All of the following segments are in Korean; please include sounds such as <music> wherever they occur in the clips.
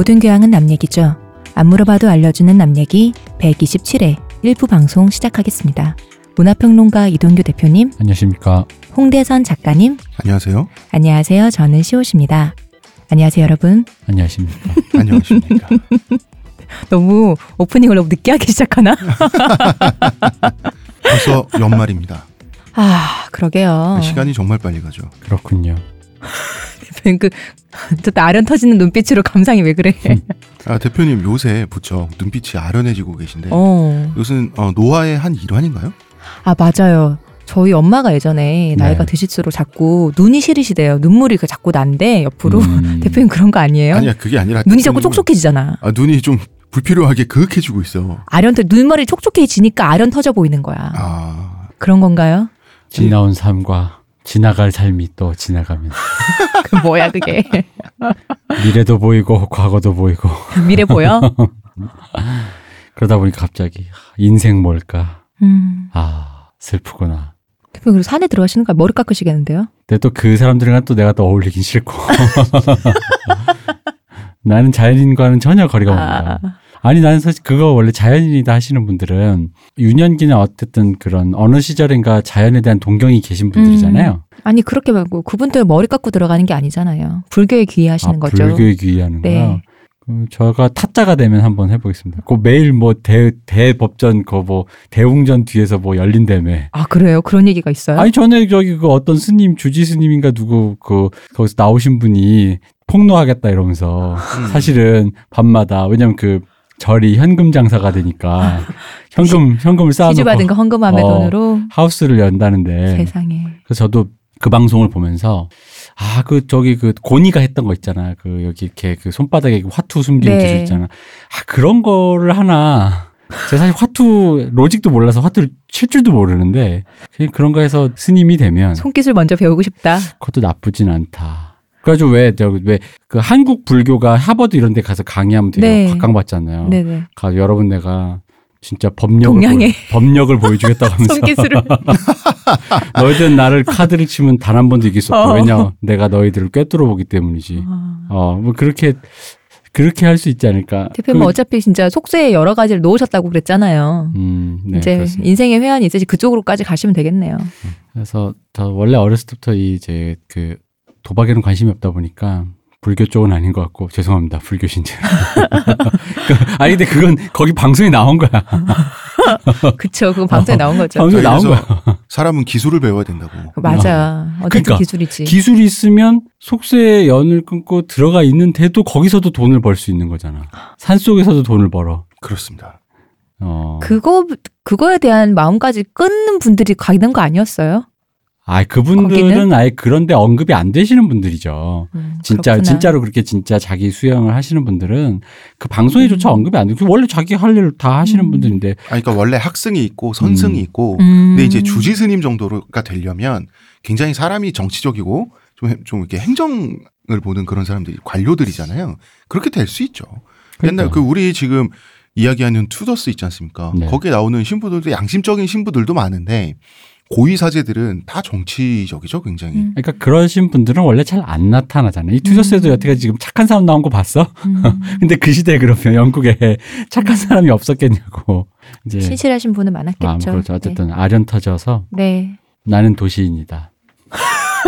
모든 교양은 남 얘기죠. 안 물어봐도 알려주는 남 얘기 127회 일부 방송 시작하겠습니다. 문화평론가 이동규 대표님, 안녕하십니까. 홍대선 작가님, 안녕하세요. 안녕하세요. 저는 시옷입니다. 안녕하세요, 여러분. 안녕하십니까. <laughs> 안녕하십니까. 너무 오프닝을 너무 늦게 하기 시작하나? <laughs> 벌써 연말입니다. 아, 그러게요. 시간이 정말 빨리 가죠. 그렇군요. <laughs> 그, <laughs> 저 아련 터지는 눈빛으로 감상이 왜 그래? <laughs> 아, 대표님 요새 부쩍 눈빛이 아련해지고 계신데 어. 이것은 어, 노화의 한 일환인가요? 아, 맞아요. 저희 엄마가 예전에 나이가 네. 드실수록 자꾸 눈이 시리시대요. 눈물이 그 자꾸 난대 옆으로. 음, <laughs> 대표님 그런 거 아니에요? 아니야 그게 아니라 눈이 자꾸 촉촉해지잖아. 아, 눈이 좀 불필요하게 그윽해지고 있어. 아련 터 눈머리 촉촉해지니까 아련 터져 보이는 거야. 아 그런 건가요? 지나온 삶과 지나갈 삶이 또 지나가면 <laughs> 그 뭐야 그게? <laughs> 미래도 보이고 과거도 보이고 <laughs> 미래 보여? 그러다 보니까 갑자기 인생 뭘까? 음. 아 슬프구나. 대표님 그리고 산에 들어가시는 거 머리 깎으시겠는데요? 근데 또 그 사람들이랑 또 내가 또 어울리긴 싫고 나는 자연인과는 전혀 거리가 아, 멉니다. 아 니 나는 사실 그거 원래 자연인이다 하시는 분들은 유년기나 어쨌든 그런 어느 시절인가 자연에 대한 동경이 계신 분들이잖아요. 아니 그렇게 말고 그분들 머리 깎고 들어가는 게 아니잖아요. 불교에 귀의하시는 아, 거죠. 불교에 귀의하는 네. 거요. 그 저가 타짜가 되면 한번 해보겠습니다. 그 매일 뭐 대 대법전 그 뭐 대웅전 뒤에서 뭐 열린다며. 아 그래요? 그런 얘기가 있어요? 아니 전에 저기 그 어떤 스님 주지 스님인가 누구 그 거기서 나오신 분이 폭로하겠다 이러면서 음. 사실은 밤마다 왜냐면 그 절이 현금 장사가 되니까 <laughs> 현금 현금을 쌓아놓고 시주 받은 거 헌금함의 어. 돈으로 하우스를 연다는데 세상에. 그래서 저도 그 방송을 보면서 아 그 저기 그 고니가 했던 거 있잖아 그 여기 이렇게 그 손바닥에 화투 숨기는 네. 기술 있잖아 아 그런 거를 하나 제가 사실 화투 로직도 몰라서 화투를 칠 줄도 모르는데 그냥 그런 거 해서 스님이 되면 손기술 먼저 배우고 싶다. 그것도 나쁘진 않다. 그래가지고 왜 저기 왜그 한국 불교가 하버드 이런 데 가서 강의하면 되게 네. 각광받잖아요. 네네. 가 여러분 내가 진짜 법력을 보여- 법력을 보여주겠다고 하면서 손기술을 <laughs> 너희들 나를 카드를 치면 단 한 번도 이길 수 없고 어. 왜냐 내가 너희들을 꿰뚫어 보기 때문이지. 아. 어뭐 그렇게 그렇게 할 수 있지 않을까. 대표님 그- 어차피 진짜 속세에 여러 가지를 놓으셨다고 그랬잖아요. 음, 네, 이제 그렇습니다. 인생의 회한이 있으시 그쪽으로까지 가시면 되겠네요. 그래서 저 원래 어렸을 때부터 이 이제 그 도박에는 관심이 없다 보니까 불교 쪽은 아닌 것 같고 죄송합니다 불교 신자. <laughs> 아니 근데 그건 거기 방송에 나온 거야. <laughs> 그쵸. 그건 방송에 나온 거죠. 방송에 나온 거야. <laughs> 사람은 기술을 배워야 된다고. 맞아. 어쨌든 그러니까 기술이지. 기술이 있으면 속세에 연을 끊고 들어가 있는데도 거기서도 돈을 벌 수 있는 거잖아. 산 속에서도 돈을 벌어. 그렇습니다. 어. 그거 그거에 대한 마음까지 끊는 분들이 가는 거 아니었어요? 아 그분들은 거기는? 아예 그런데 언급이 안 되시는 분들이죠. 음, 진짜 그렇구나. 진짜로 그렇게 진짜 자기 수영을 하시는 분들은 그 방송에조차 음. 언급이 안 되고 원래 자기 할 일을 다 하시는 음. 분들인데 아니, 그러니까 원래 학승이 있고 선승이 음. 있고 음. 근데 이제 주지 스님 정도가 되려면 굉장히 사람이 정치적이고 좀, 좀 이렇게 행정을 보는 그런 사람들이 관료들이잖아요. 그렇게 될 수 있죠. 옛날 그러니까요. 그 우리 지금 이야기하는 튜더스 있지 않습니까? 네. 거기에 나오는 신부들도 양심적인 신부들도 많은데 고위 사제들은 다 정치적이죠, 굉장히. 음. 그러니까 그러신 분들은 원래 잘 안 나타나잖아요. 이 튜더스에도 음. 여태까지 지금 착한 사람 나온 거 봤어? 음. <laughs> 근데 그 시대에 그러면 영국에 착한 사람이 없었겠냐고. 이제 신실하신 분은 많았겠죠. 아, 뭐 그렇죠. 어쨌든 아련 터져서 네. 나는 도시인이다.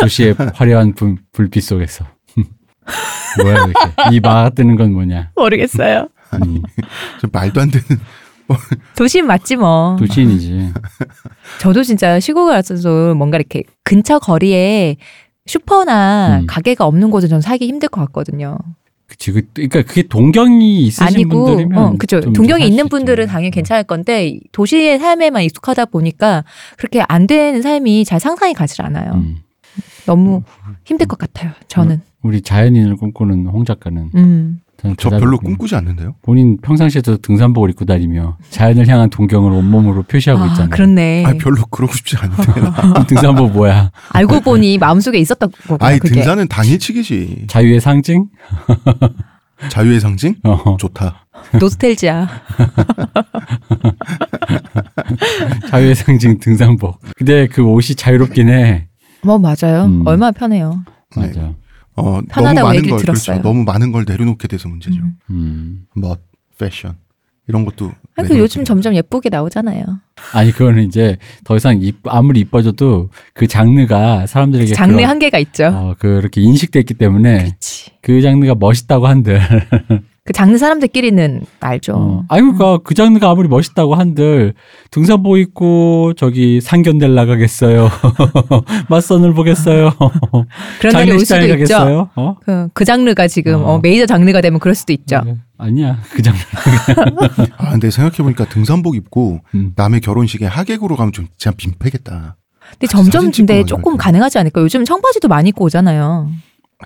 도시의 화려한 불, 불빛 속에서. <laughs> 뭐야 이렇게 이 마가 뜨는 건 뭐냐? 모르겠어요. 음, 좀 말도 안 되는. <laughs> 도시인 맞지 뭐. 도시인이지. <laughs> 저도 진짜 시골에 왔어도 뭔가 이렇게 근처 거리에 슈퍼나 음. 가게가 없는 곳은 전 살기 힘들 것 같거든요. 그치, 그- 그러니까 그게 동경이 있으신 아니고, 분들이면 어, 그죠. 좀 동경이 있는. 분들은 당연히 괜찮을 건데 도시의 삶에만 익숙하다 보니까 그렇게 안 되는 삶이 잘 상상이 가질 않아요. 음. 너무 힘들 것 같아요. 저는. 우리 자연인을 꿈꾸는 홍 작가는 음. 저 별로. 꿈꾸지 않는데요. 본인 평상시에도 등산복을 입고 다니며 자연을 향한 동경을 온몸으로 표시하고 아, 있잖아요. 그렇네. 아 별로 그러고 싶지 않은데. <laughs> 등산복 뭐야? 알고 보니 마음속에 있었던 거구나. 아니 그게. 등산은 당일치기지. 자유의 상징? 자유의 상징? <laughs> 어, 좋다. 노스텔지야. <laughs> 자유의 상징 등산복. 근데 그 옷이 자유롭긴 해. 뭐 맞아요. 음. 얼마나 편해요. 네. 맞아. 어, 너무 많은 얘기를 걸 들었어요. 그렇죠. 너무 많은 걸 내려놓게 돼서 문제죠. 음. 음. 뭐 패션 이런 것도 아, 그 요즘. 점점 예쁘게 나오잖아요. 아니 그거는 이제 더 이상 이- 아무리 이뻐져도 그 장르가 사람들에게 장르 그런- 한계가 있죠. 어, 그렇게 인식됐기 때문에 그렇지. 그 장르가 멋있다고 한들 <laughs> 그 장르 사람들끼리는 알죠. 어, 아니 그러니까 그 장르가 아무리 멋있다고 한들 등산복 입고 저기 상견례 나가겠어요. <laughs> 맞선을 보겠어요. <laughs> 그런 날이 올 수도 있죠. 가겠어요. 어? 그, 그 장르가 지금 어. 어, 메이저 장르가 되면 그럴 수도 있죠. 네. 아니야 그 장르. <laughs> 아 근데 생각해 보니까 등산복 입고 음. 남의 결혼식에 하객으로 가면 좀 진짜 민폐겠다. 근데 아, 점점 근데 막 조금. 가능하지 않을까? 요즘 청바지도 많이 입고 오잖아요.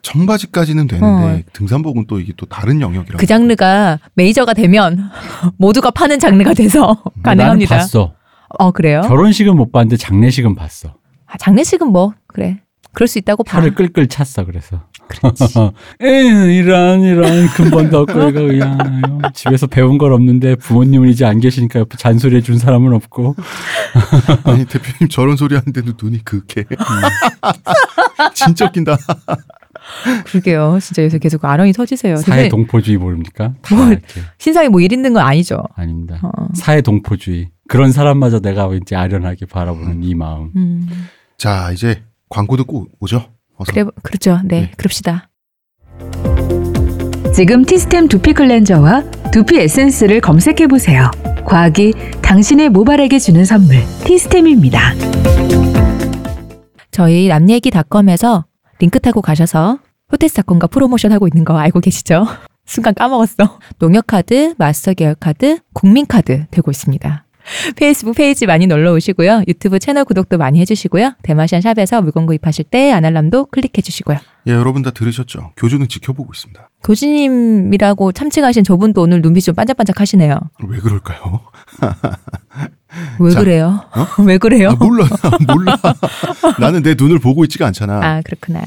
청바지까지는 되는데 어. 등산복은 또 이게 또 다른 영역이라. 그 장르가 메이저가 되면 <laughs> 모두가 파는 장르가 돼서 <laughs> 가능합니다. 나는 봤어. 어 그래요? 결혼식은 못 봤는데 장례식은 봤어. 아, 장례식은 뭐 그래. 그럴 수 있다고 봐. 혀를 끌끌 찼어 그래서. 그렇지. <laughs> 에이, 이런 이런 근본도 없고 이거 그냥 집에서 배운 걸 없는데 부모님은 이제 안 계시니까 옆에 잔소리 해 준 사람은 없고 아니 대표님 저런 소리 하는데도 눈이 그렇게 진짜 웃긴다. 그러게요. 진짜 요새 계속 아령이 터지세요. 사회 동포주의 모릅니까? 이렇게 신상에 뭐 일 있는 건 아니죠. 아닙니다. 어. 사회 동포주의 그런 사람마저 내가 왠지 아련하게 바라보는 이 마음. 음. 자 이제 광고 듣고 오죠. 어서. 그래 그렇죠. 네, 네. 그럽시다. 지금 티스템 두피 클렌저와 두피 에센스를 검색해 보세요. 과학이 당신의 모발에게 주는 선물 티스템입니다. 저희 남얘기닷컴에서 링크 타고 가셔서 호텔 사건과 프로모션 하고 있는 거 알고 계시죠? <laughs> 순간 까먹었어. 농협카드, 마스터 계열카드, 국민카드 되고 있습니다. 페이스북 페이지 많이 놀러 오시고요. 유튜브 채널 구독도 많이 해주시고요. 대마시안 샵에서 물건 구입하실 때 아날람도 클릭해 주시고요. 예 여러분 다 들으셨죠? 교주는 지켜보고 있습니다. 교수님이라고 참칭하신 저분도 오늘 눈빛이 좀 반짝반짝 하시네요. 왜 그럴까요? <laughs> 왜 자, 그래요? 어? <laughs> 왜 그래요? 아, 몰라 몰라. <laughs> 나는 내 눈을 보고 있지가 않잖아. 아, 그렇구나.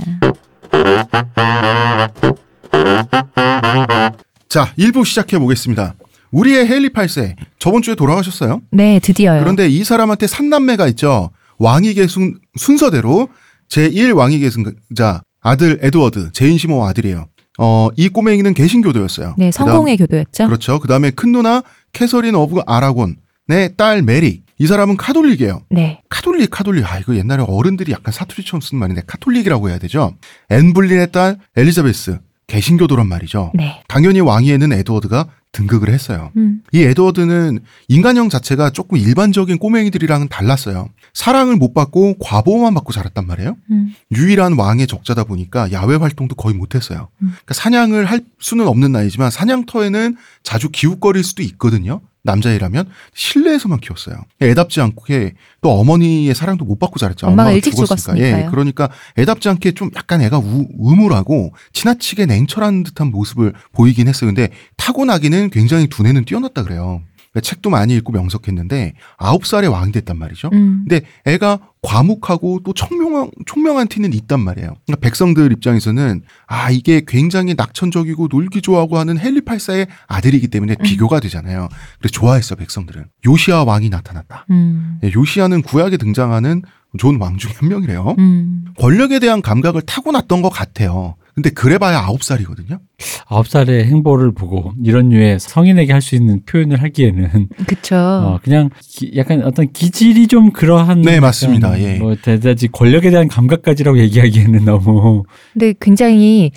자 1부 시작해 보겠습니다. 우리의 헨리 8세 저번 주에 돌아가셨어요. 네, 드디어요. 그런데 이 사람한테 삼남매가 있죠. 왕위 계 순, 순서대로 제1 왕위 계승자 아들 에드워드 제인 시모어 아들이에요. 어, 이 꼬맹이는 개신교도였어요. 네, 그다음- 성공회 교도였죠. 그렇죠. 그다음에 큰 누나 캐서린 오브 아라곤 의 딸 메리. 이 사람은 카톨릭이에요. 네. 카톨릭, 카톨릭. 아, 이거 옛날에 어른들이 약간 사투리처럼 쓰는 말인데 가톨릭이라고 해야 되죠. 앤 불린의 딸 엘리자베스. 개신교도란 말이죠. 네. 당연히 왕위에는 에드워드가 등극을 했어요. 음. 이 에드워드는 인간형 자체가 조금 일반적인 꼬맹이들이랑은 달랐어요. 사랑을 못 받고 과보호만 받고 자랐단 말이에요. 음. 유일한 왕의 적자다 보니까 야외 활동도 거의 못했어요. 음. 그러니까 사냥을 할 수는 없는 나이지만 사냥터에는 자주 기웃거릴 수도 있거든요. 남자애라면 실내에서만 키웠어요. 애답지 않게 또 어머니의 사랑도 못 받고 자랐죠. 엄마가 엄마가 일찍 죽었으니까. 죽었으니까요. 예, 그러니까 애답지 않게 좀 약간 애가 우, 우물하고 지나치게 냉철한 듯한 모습을 보이긴 했어요. 근데 타고나기는 굉장히 두뇌는 뛰어났다 그래요. 그러니까 책도 많이 읽고 명석했는데 아홉 살에 왕이 됐단 말이죠. 음. 근데 애가 과묵하고 또 총명한, 총명한 티는 있단 말이에요. 그러니까 백성들 입장에서는 아, 이게 굉장히 낙천적이고 놀기 좋아하고 하는 헨리 8사의 아들이기 때문에 음. 비교가 되잖아요. 그래서 좋아했어, 백성들은. 요시아 왕이 나타났다. 음. 예, 요시아는 구약에 등장하는 좋은 왕 중에 한 명이래요. 음. 권력에 대한 감각을 타고났던 것 같아요. 근데 그래봐야 아홉 살이거든요. 아홉 살의 행보를 보고 이런 류의 성인에게 할 수 있는 표현을 하기에는 그쵸. <laughs> 어, 그냥 기- 약간 어떤 기질이 좀 그러한 네, 맞습니다. 예. 뭐 대다지 권력에 대한 감각까지라고 <laughs> 얘기하기에는 너무 근데 굉장히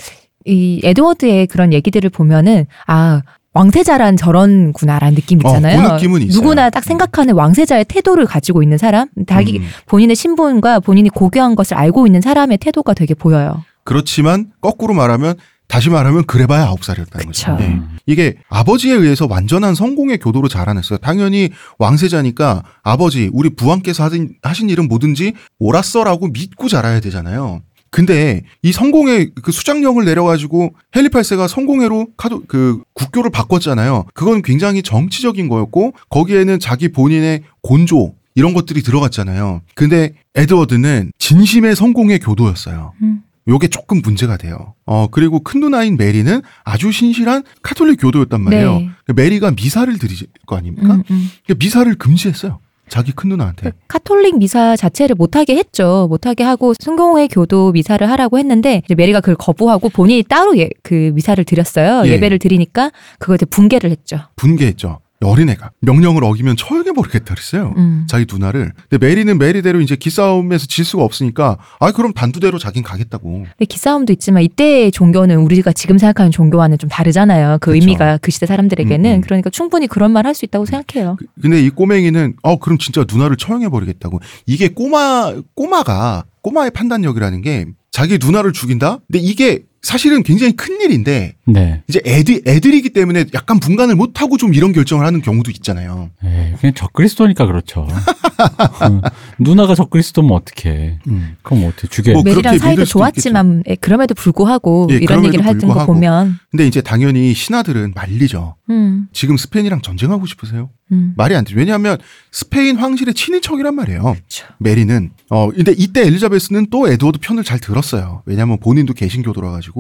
이 에드워드의 그런 얘기들을 보면은 아 왕세자란 저런구나라는 느낌 어, 있잖아요. 그 느낌은 있어요. 누구나 딱 생각하는 왕세자의 태도를 가지고 있는 사람, 자기 음, 본인의 신분과 본인이 고귀한 것을 알고 있는 사람의 태도가 되게 보여요. 그렇지만 거꾸로 말하면 다시 말하면 그래봐야 아홉 살이었다는. 거죠. 예. 이게 아버지에 의해서 완전한 성공의 교도로 자라났어요. 당연히 왕세자니까 아버지 우리 부왕께서 하신, 하신 일은 뭐든지 옳았어라고 믿고 자라야 되잖아요. 근데 이 성공회 그 수장령을 내려가지고 헨리 8세가 성공회로 카도 그 국교를 바꿨잖아요. 그건 굉장히 정치적인 거였고 거기에는 자기 본인의 곤조 이런 것들이 들어갔잖아요. 근데 에드워드는 진심의 성공회 교도였어요. 음. 요게 조금 문제가 돼요. 어, 그리고 큰 누나인 메리는 아주 신실한 카톨릭 교도였단 말이에요. 네. 메리가 미사를 드릴 거 아닙니까? 음, 음. 그러니까 미사를 금지했어요. 자기 큰 누나한테. 그 카톨릭 미사 자체를 못하게 했죠. 못하게 하고 성공회 교도 미사를 하라고 했는데 메리가 그걸 거부하고 본인이 따로 예, 그 미사를 드렸어요. 예. 예. 예배를 드리니까 그거 이제 붕괴를 했죠. 분개했죠. 어린애가 명령을 어기면 처형해버리겠다 그랬어요. 음. 자기 누나를. 근데 메리는 메리대로 이제 기싸움에서 질 수가 없으니까 아 그럼 단두대로 자긴 가겠다고. 근데 기싸움도 있지만 이때의 종교는 우리가 지금 생각하는 종교와는 좀 다르잖아요. 그 그쵸. 의미가 그 시대 사람들에게는 음, 음. 그러니까 충분히 그런 말 할 수 있다고 생각해요. 그- 근데 이 꼬맹이는 어 그럼 진짜 누나를 처형해버리겠다고. 이게 꼬마 꼬마가 꼬마의 판단력이라는 게 자기 누나를 죽인다. 근데 이게 사실은 굉장히 큰 일인데 네. 이제 애들 애들이기 때문에 약간 분간을 못 하고 좀 이런 결정을 하는 경우도 있잖아요. 예, 그냥 적그리스도니까 그렇죠. <laughs> 어, 누나가 적그리스도면 어떡해. 그럼 어떻게 죽여? 뭐 메리랑 그렇게 사이도 좋았지만 예, 그럼에도 불구하고 예, 이런 그럼에도 얘기를 했던 거 불구하고. 보면 근데 이제 당연히 신하들은 말리죠. 음, 지금 스페인이랑 전쟁하고 싶으세요? 음. 말이 안 돼. 왜냐하면 스페인 황실의 친인척이란 말이에요. 그렇죠. 메리는 어 근데 이때 엘리자베스는 또 에드워드 편을 잘 들었어요. 왜냐하면 본인도 개신교도라 가지고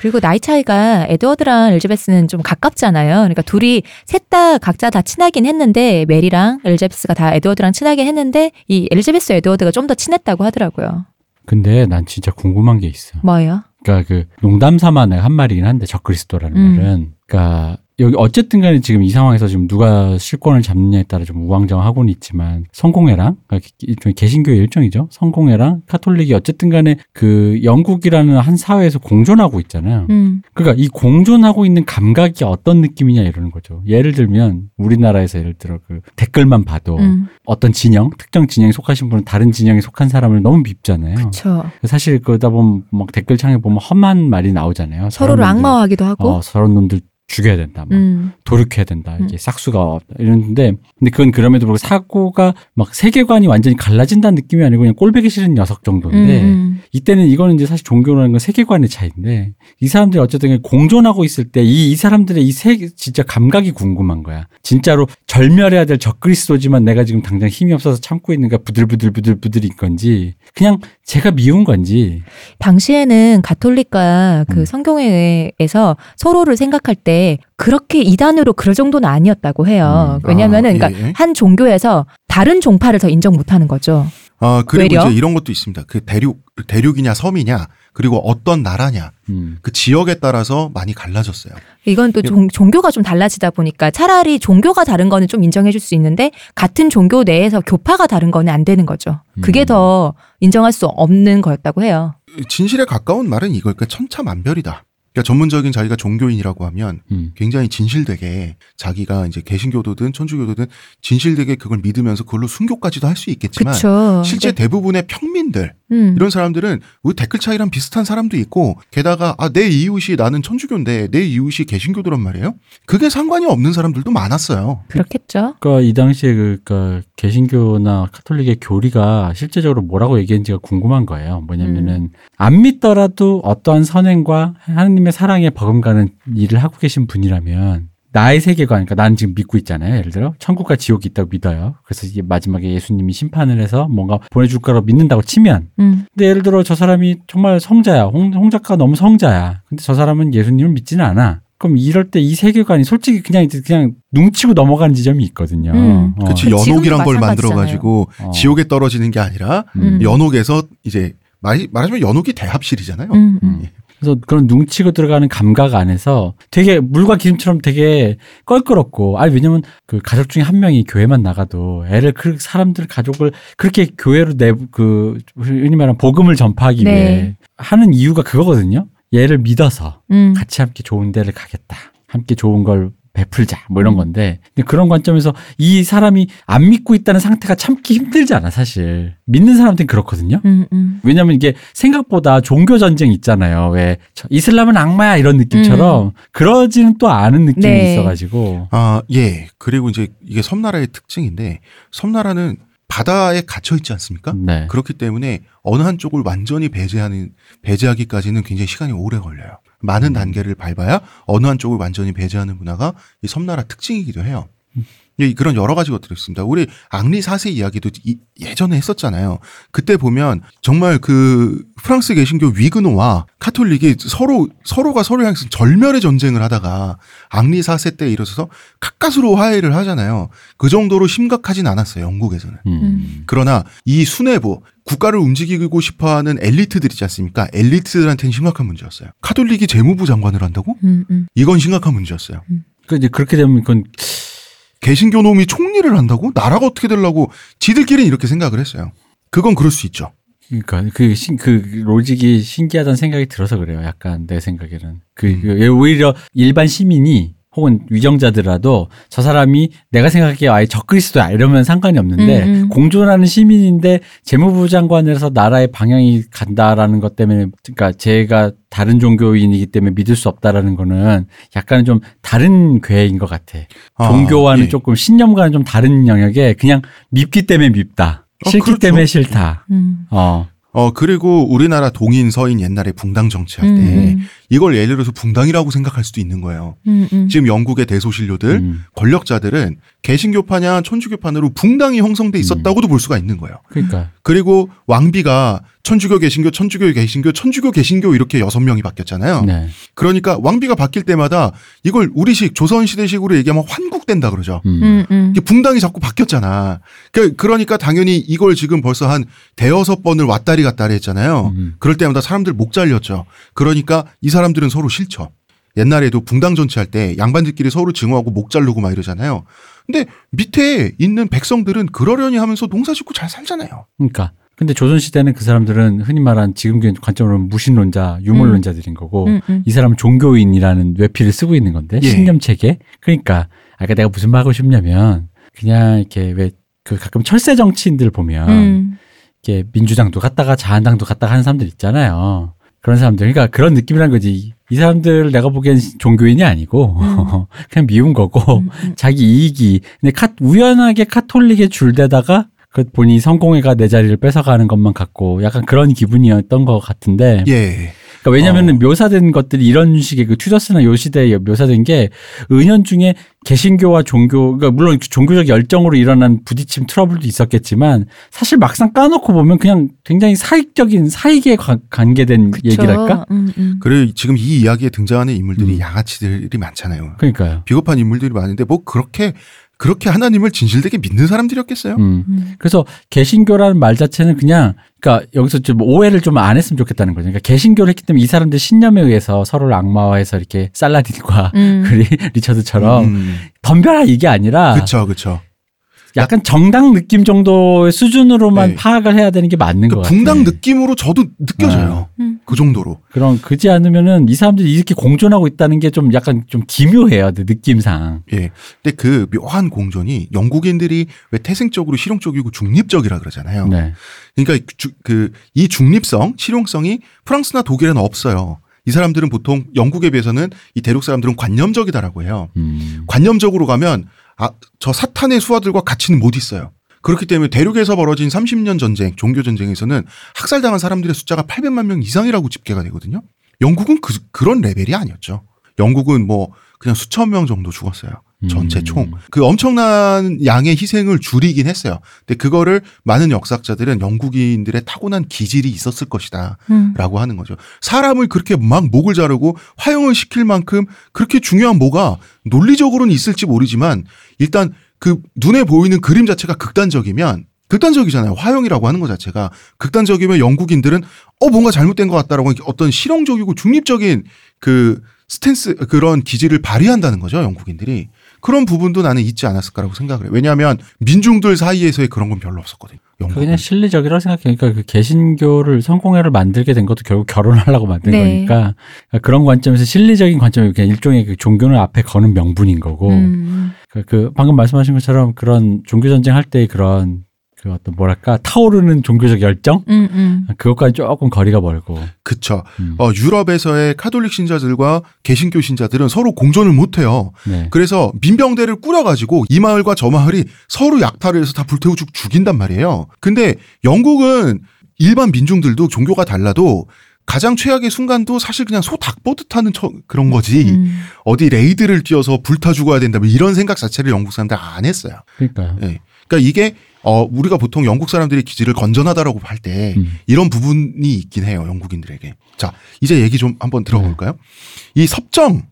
그리고 나이 차이가 에드워드랑 엘리자베스는 좀 가깝잖아요. 그러니까 둘이 셋 다 각자 다 친하긴 했는데 메리랑 엘리자베스가 다 에드워드랑 친하긴 했는데 이 엘리자베스 에드워드가 좀 더 친했다고 하더라고요. 근데 난 진짜 궁금한 게 있어. 뭐예요? 그러니까 그 농담 삼아 내가 한 말이긴 한데 적그리스도라는 음. 말은 그러니까 여기 어쨌든 간에 지금 이 상황에서 지금 누가 실권을 잡느냐에 따라 좀 우왕좌왕하고는 있지만 성공회랑 그러니까 일종의 개신교의 일종이죠. 성공회랑 카톨릭이 어쨌든 간에 그 영국이라는 한 사회에서 공존하고 있잖아요. 음, 그러니까 이 공존하고 있는 감각이 어떤 느낌이냐 이러는 거죠. 예를 들면 우리나라에서 예를 들어 그 댓글만 봐도 음, 어떤 진영, 특정 진영에 속하신 분은 다른 진영에 속한 사람을 너무 밉잖아요. 그렇죠. 사실 그러다 보면 막 댓글창에 보면 험한 말이 나오잖아요. 서로를 악마화하기도 하고. 어, 저런 놈들 죽여야 된다. 막 음, 도륙해야 된다. 이게 음. 싹수가 없다. 이러는데 근데 그건 그럼에도 불구하고 사고가 막 세계관이 완전히 갈라진다는 느낌이 아니고 그냥 꼴배기 싫은 녀석 정도인데 음, 이때는 이거는 이제 사실 종교라는 건 세계관의 차이인데 이 사람들이 어쨌든 공존하고 있을 때 이 이 사람들의 이세 진짜 감각이 궁금한 거야. 진짜로 절멸해야 될 적그리스도지만 내가 지금 당장 힘이 없어서 참고 있는가 부들부들 부들부들인 건지 그냥 제가 미운 건지 당시에는 가톨릭과 그 음. 성경회에서 서로를 생각할 때 그렇게 이단으로 그럴 정도는 아니었다고 해요. 음. 왜냐면은 아, 그러니까 예. 한 종교에서 다른 종파를 더 인정 못 하는 거죠. 아 그리고 외려? 이제 이런 것도 있습니다. 그 대륙 대륙이냐 섬이냐 그리고 어떤 나라냐 음. 그 지역에 따라서 많이 갈라졌어요. 이건 또 종, 종교가 좀 달라지다 보니까 차라리 종교가 다른 거는 좀 인정해 줄 수 있는데 같은 종교 내에서 교파가 다른 거는 안 되는 거죠. 그게 음. 더 인정할 수 없는 거였다고 해요. 진실에 가까운 말은 이걸 그러니까 천차만별이다. 그러니까 전문적인 자기가 종교인이라고 하면 음. 굉장히 진실되게 자기가 이제 개신교도든 천주교도든 진실되게 그걸 믿으면서 그걸로 순교까지도 할 수 있겠지만 그렇죠. 실제 대부분의 평민들 음. 이런 사람들은 우리 댓글 차이랑 비슷한 사람도 있고 게다가 아, 내 이웃이 나는 천주교인데 내 이웃이 개신교도란 말이에요. 그게 상관이 없는 사람들도 많았어요. 그렇겠죠. 그러니까 이 당시에 그 그러니까 개신교나 카톨릭의 교리가 실제적으로 뭐라고 얘기했는지가 궁금한 거예요. 뭐냐면은 안 믿더라도 어떠한 선행과 하나님 의 사랑에 버금가는 일을 하고 계신 분이라면 나의 세계관, 그러니까 난 지금 믿고 있잖아요. 예를 들어 천국과 지옥이 있다고 믿어요. 그래서 이게 마지막에 예수님이 심판을 해서 뭔가 보내줄 거라고 믿는다고 치면, 음. 근데 예를 들어 저 사람이 정말 성자야, 홍, 홍 작가 너무 성자야. 근데 저 사람은 예수님을 믿지는 않아. 그럼 이럴 때 이 세계관이 솔직히 그냥 이제 그냥 뭉치고 넘어가는 지점이 있거든요. 음. 어. 그치 그 지금도 연옥이란 걸. 만들어 가지고 어. 지옥에 떨어지는 게 아니라 음. 연옥에서 이제 말, 말하자면 연옥이 대합실이잖아요. 음, 음. 음. 그래서 그런 뭉치고 들어가는 감각 안에서 되게 물과 기름처럼 되게 껄끄럽고 아니 왜냐면 그 가족 중에 한 명이 교회만 나가도 애를 그 사람들 가족을 그렇게 교회로 내그 흔히 말하는 복음을 전파하기 네. 위해 하는 이유가 그거거든요. 얘를 믿어서 음. 같이 함께 좋은 데를 가겠다. 함께 좋은 걸 베풀자 뭐 이런 건데 근데 그런 관점에서 이 사람이 안 믿고 있다는 상태가 참기 힘들잖아 사실 믿는 사람한테는 그렇거든요 음, 음. 왜냐면 이게 생각보다 종교 전쟁 있잖아요. 왜 저- 이슬람은 악마야 이런 느낌처럼 그러지는 또 않은 느낌이 네. 있어가지고 아, 예. 그리고 이제 이게 섬나라의 특징인데 섬나라는 바다에 갇혀 있지 않습니까? 네. 그렇기 때문에 어느 한쪽을 완전히 배제하는 배제하기까지는 굉장히 시간이 오래 걸려요. 많은 음. 단계를 밟아야 어느 한쪽을 완전히 배제하는 문화가 이 섬나라 특징이기도 해요. 예, 그런 여러 가지 것들이 있습니다. 우리 앙리 4세 이야기도 이- 예전에 했었잖아요. 그때 보면 정말 그 프랑스 개신교 위그노와 카톨릭이 서로 서로가 서로 향해서 절멸의 전쟁을 하다가 앙리 4세 때 이르러서 가까스로 화해를 하잖아요. 그 정도로 심각하진 않았어요. 영국에서는. 음. 그러나 이 수뇌부 국가를 움직이고 싶어하는 엘리트들 있지 않습니까? 엘리트들한테는 심각한 문제였어요. 카톨릭이 재무부 장관을 한다고? 음, 음. 이건 심각한 문제였어요. 그 이제 그렇게 되면 그건 개신교 놈이 총리를 한다고? 나라가 어떻게 되려고? 지들끼리는 이렇게 생각을 했어요. 그건 그럴 수 있죠. 그러니까 그, 신, 그 로직이 신기하다는 생각이 들어서 그래요. 약간 내 생각에는 그, 음. 그 오히려 일반 시민이 혹은 위정자들라도 저 사람이 내가 생각하기에 아예 적그리스도야 이러면 상관이 없는데 음, 음. 공존하는 시민인데 재무부 장관에서 나라의 방향이 간다라는 것 때문에 그러니까 제가 다른 종교인이기 때문에 믿을 수 없다라는 거는 약간 좀 다른 괴인 것 같아. 아, 종교와는 예. 조금 신념과는 좀 다른 영역에 그냥 밉기 때문에 밉다. 어, 싫기 그렇죠. 때문에 싫다. 음. 어. 어, 그리고 우리나라 동인, 서인 옛날에 붕당 정치할 때 음, 이걸 예를 들어서 붕당이라고 생각할 수도 있는 거예요. 음, 음. 지금 영국의 대소신료들, 음. 권력자들은 개신교파냐 천주교파로 붕당이 형성돼 있었다고도 볼 수가 있는 거예요. 그러니까 그리고 왕비가 천주교, 개신교, 천주교, 개신교, 천주교, 개신교 이렇게 여섯 명이 바뀌었잖아요. 네. 그러니까 왕비가 바뀔 때마다 이걸 우리식 조선 시대식으로 얘기하면 환국된다 그러죠. 음. 음, 음. 붕당이 자꾸 바뀌었잖아. 그- 그러니까 당연히 이걸 지금 벌써 한 대여섯 번을 왔다리 갔다리 했잖아요. 음. 그럴 때마다 사람들 목 잘렸죠. 그러니까 이 사람들은 서로 싫죠. 옛날에도 붕당 전체할 때 양반들끼리 서로 증오하고 목 자르고 막 이러잖아요. 근데 밑에 있는 백성들은 그러려니 하면서 농사 짓고 잘 살잖아요. 그러니까 근데 조선 시대는 그 사람들은 흔히 말한 지금 관점으로는 무신론자, 유물론자들인 거고 음, 음. 이 사람은 종교인이라는 외피를 쓰고 있는 건데 예. 신념 체계. 그러니까 아까 내가 무슨 말 하고 싶냐면 그냥 이렇게 왜 그 가끔 철새 정치인들 보면 음. 이렇게 민주당도 갔다가 자한당도 갔다가 하는 사람들 있잖아요. 그런 사람들. 그러니까 그런 느낌이란 거지. 이 사람들 내가 보기엔 종교인이 아니고 <laughs> 그냥 미운 거고 음, 음. 자기 이익이 근데 카, 우연하게 카톨릭에 줄대다가 그 본인이 성공회가 내 자리를 뺏어가는 것만 같고 약간 그런 기분이었던 것 같은데 예. 그러니까 왜냐면은 어. 묘사된 것들이 이런 식의 그 튜더스나 요 시대에 묘사된 게 은연 중에 개신교와 종교 그러니까 물론 종교적 열정으로 일어난 부딪힘 트러블도 있었겠지만 사실 막상 까놓고 보면 그냥 굉장히 사익적인 사익에 관- 관계된 그쵸. 얘기랄까 음, 음. 그리고 지금 이 이야기에 등장하는 인물들이 음. 양아치들이 많잖아요. 그러니까요. 비겁한 인물들이 많은데 뭐 그렇게 그렇게 하나님을 진실되게 믿는 사람들이었겠어요? 음. 음. 그래서 개신교라는 말 자체는 그냥 그러니까 여기서 좀 오해를 좀 안 했으면 좋겠다는 거죠. 그러니까 개신교를 했기 때문에 이 사람들 신념에 의해서 서로를 악마화해서 이렇게 살라딘과 음. <laughs> 그 리- 리처드처럼 음. 덤벼라 이게 아니라 그쵸, 그쵸. 약간 정당 느낌 정도의 수준으로만 네. 파악을 해야 되는 게 맞는 그것 같아요. 붕당 느낌으로 저도 느껴져요. 음. 그 정도로. 그럼 그지 않으면은 이 사람들이 이렇게 공존하고 있다는 게 좀 약간 좀 기묘해요. 그 느낌상. 예. 근데 그 묘한 공존이 영국인들이 왜 태생적으로 실용적이고 중립적이라 그러잖아요. 네. 그러니까 그 이 중립성, 실용성이 프랑스나 독일에는 없어요. 이 사람들은 보통 영국에 비해서는 이 대륙 사람들은 관념적이다라고 해요. 음. 관념적으로 가면 아, 저 사탄의 수하들과 같이는 못 있어요. 그렇기 때문에 대륙에서 벌어진 30년 전쟁, 종교 전쟁에서는 학살당한 사람들의 숫자가 800만 명 이상이라고 집계가 되거든요. 영국은 그, 그런 레벨이 아니었죠. 영국은 뭐 그냥 수천 명 정도 죽었어요. 전체 음. 총. 그 엄청난 양의 희생을 줄이긴 했어요. 근데 그거를 많은 역사학자들은 영국인들의 타고난 기질이 있었을 것이다. 음. 라고 하는 거죠. 사람을 그렇게 막 목을 자르고 화형을 시킬 만큼 그렇게 중요한 뭐가 논리적으로는 있을지 모르지만 일단 그 눈에 보이는 그림 자체가 극단적이면 극단적이잖아요. 화형이라고 하는 것 자체가 극단적이면 영국인들은 어 뭔가 잘못된 것 같다라고 어떤 실용적이고 중립적인 그 스탠스 그런 기질을 발휘한다는 거죠. 영국인들이 그런 부분도 나는 있지 않았을까라고 생각을 해요. 왜냐하면 민중들 사이에서의 그런 건 별로 없었거든요. 그 영국은. 그냥 실리적이라고 생각해요. 그러니까 그 개신교를 성공회를 만들게 된 것도 결국 결혼하려고 만든 네. 거니까 그러니까 그런 관점에서 실리적인 관점이 그냥 일종의 그 종교는 앞에 거는 명분인 거고 음. 그, 그 방금 말씀하신 것처럼 그런 종교 전쟁 할 때 그런 그 어떤 뭐랄까 타오르는 종교적 열정 음, 음. 그것과는 조금 거리가 멀고 그쵸. 음. 어, 유럽에서의 카톨릭 신자들과 개신교 신자들은 서로 공존을 못해요. 네. 그래서 민병대를 꾸려가지고 이 마을과 저 마을이 서로 약탈을 해서 다 불태워 죽 죽인단 말이에요. 근데 영국은 일반 민중들도 종교가 달라도 가장 최악의 순간도 사실 그냥 소 닭 보듯 하는 처- 그런 거지. 음. 어디 raid를 뛰어서 불타 죽어야 된다. 뭐 이런 생각 자체를 영국 사람들 안 했어요. 그러니까요. 예. 그러니까 이게 어 우리가 보통 영국 사람들이 기질을 건전하다라고 할때 음. 이런 부분이 있긴 해요. 영국인들에게. 자, 이제 얘기 좀 한번 들어볼까요? 이 섭정.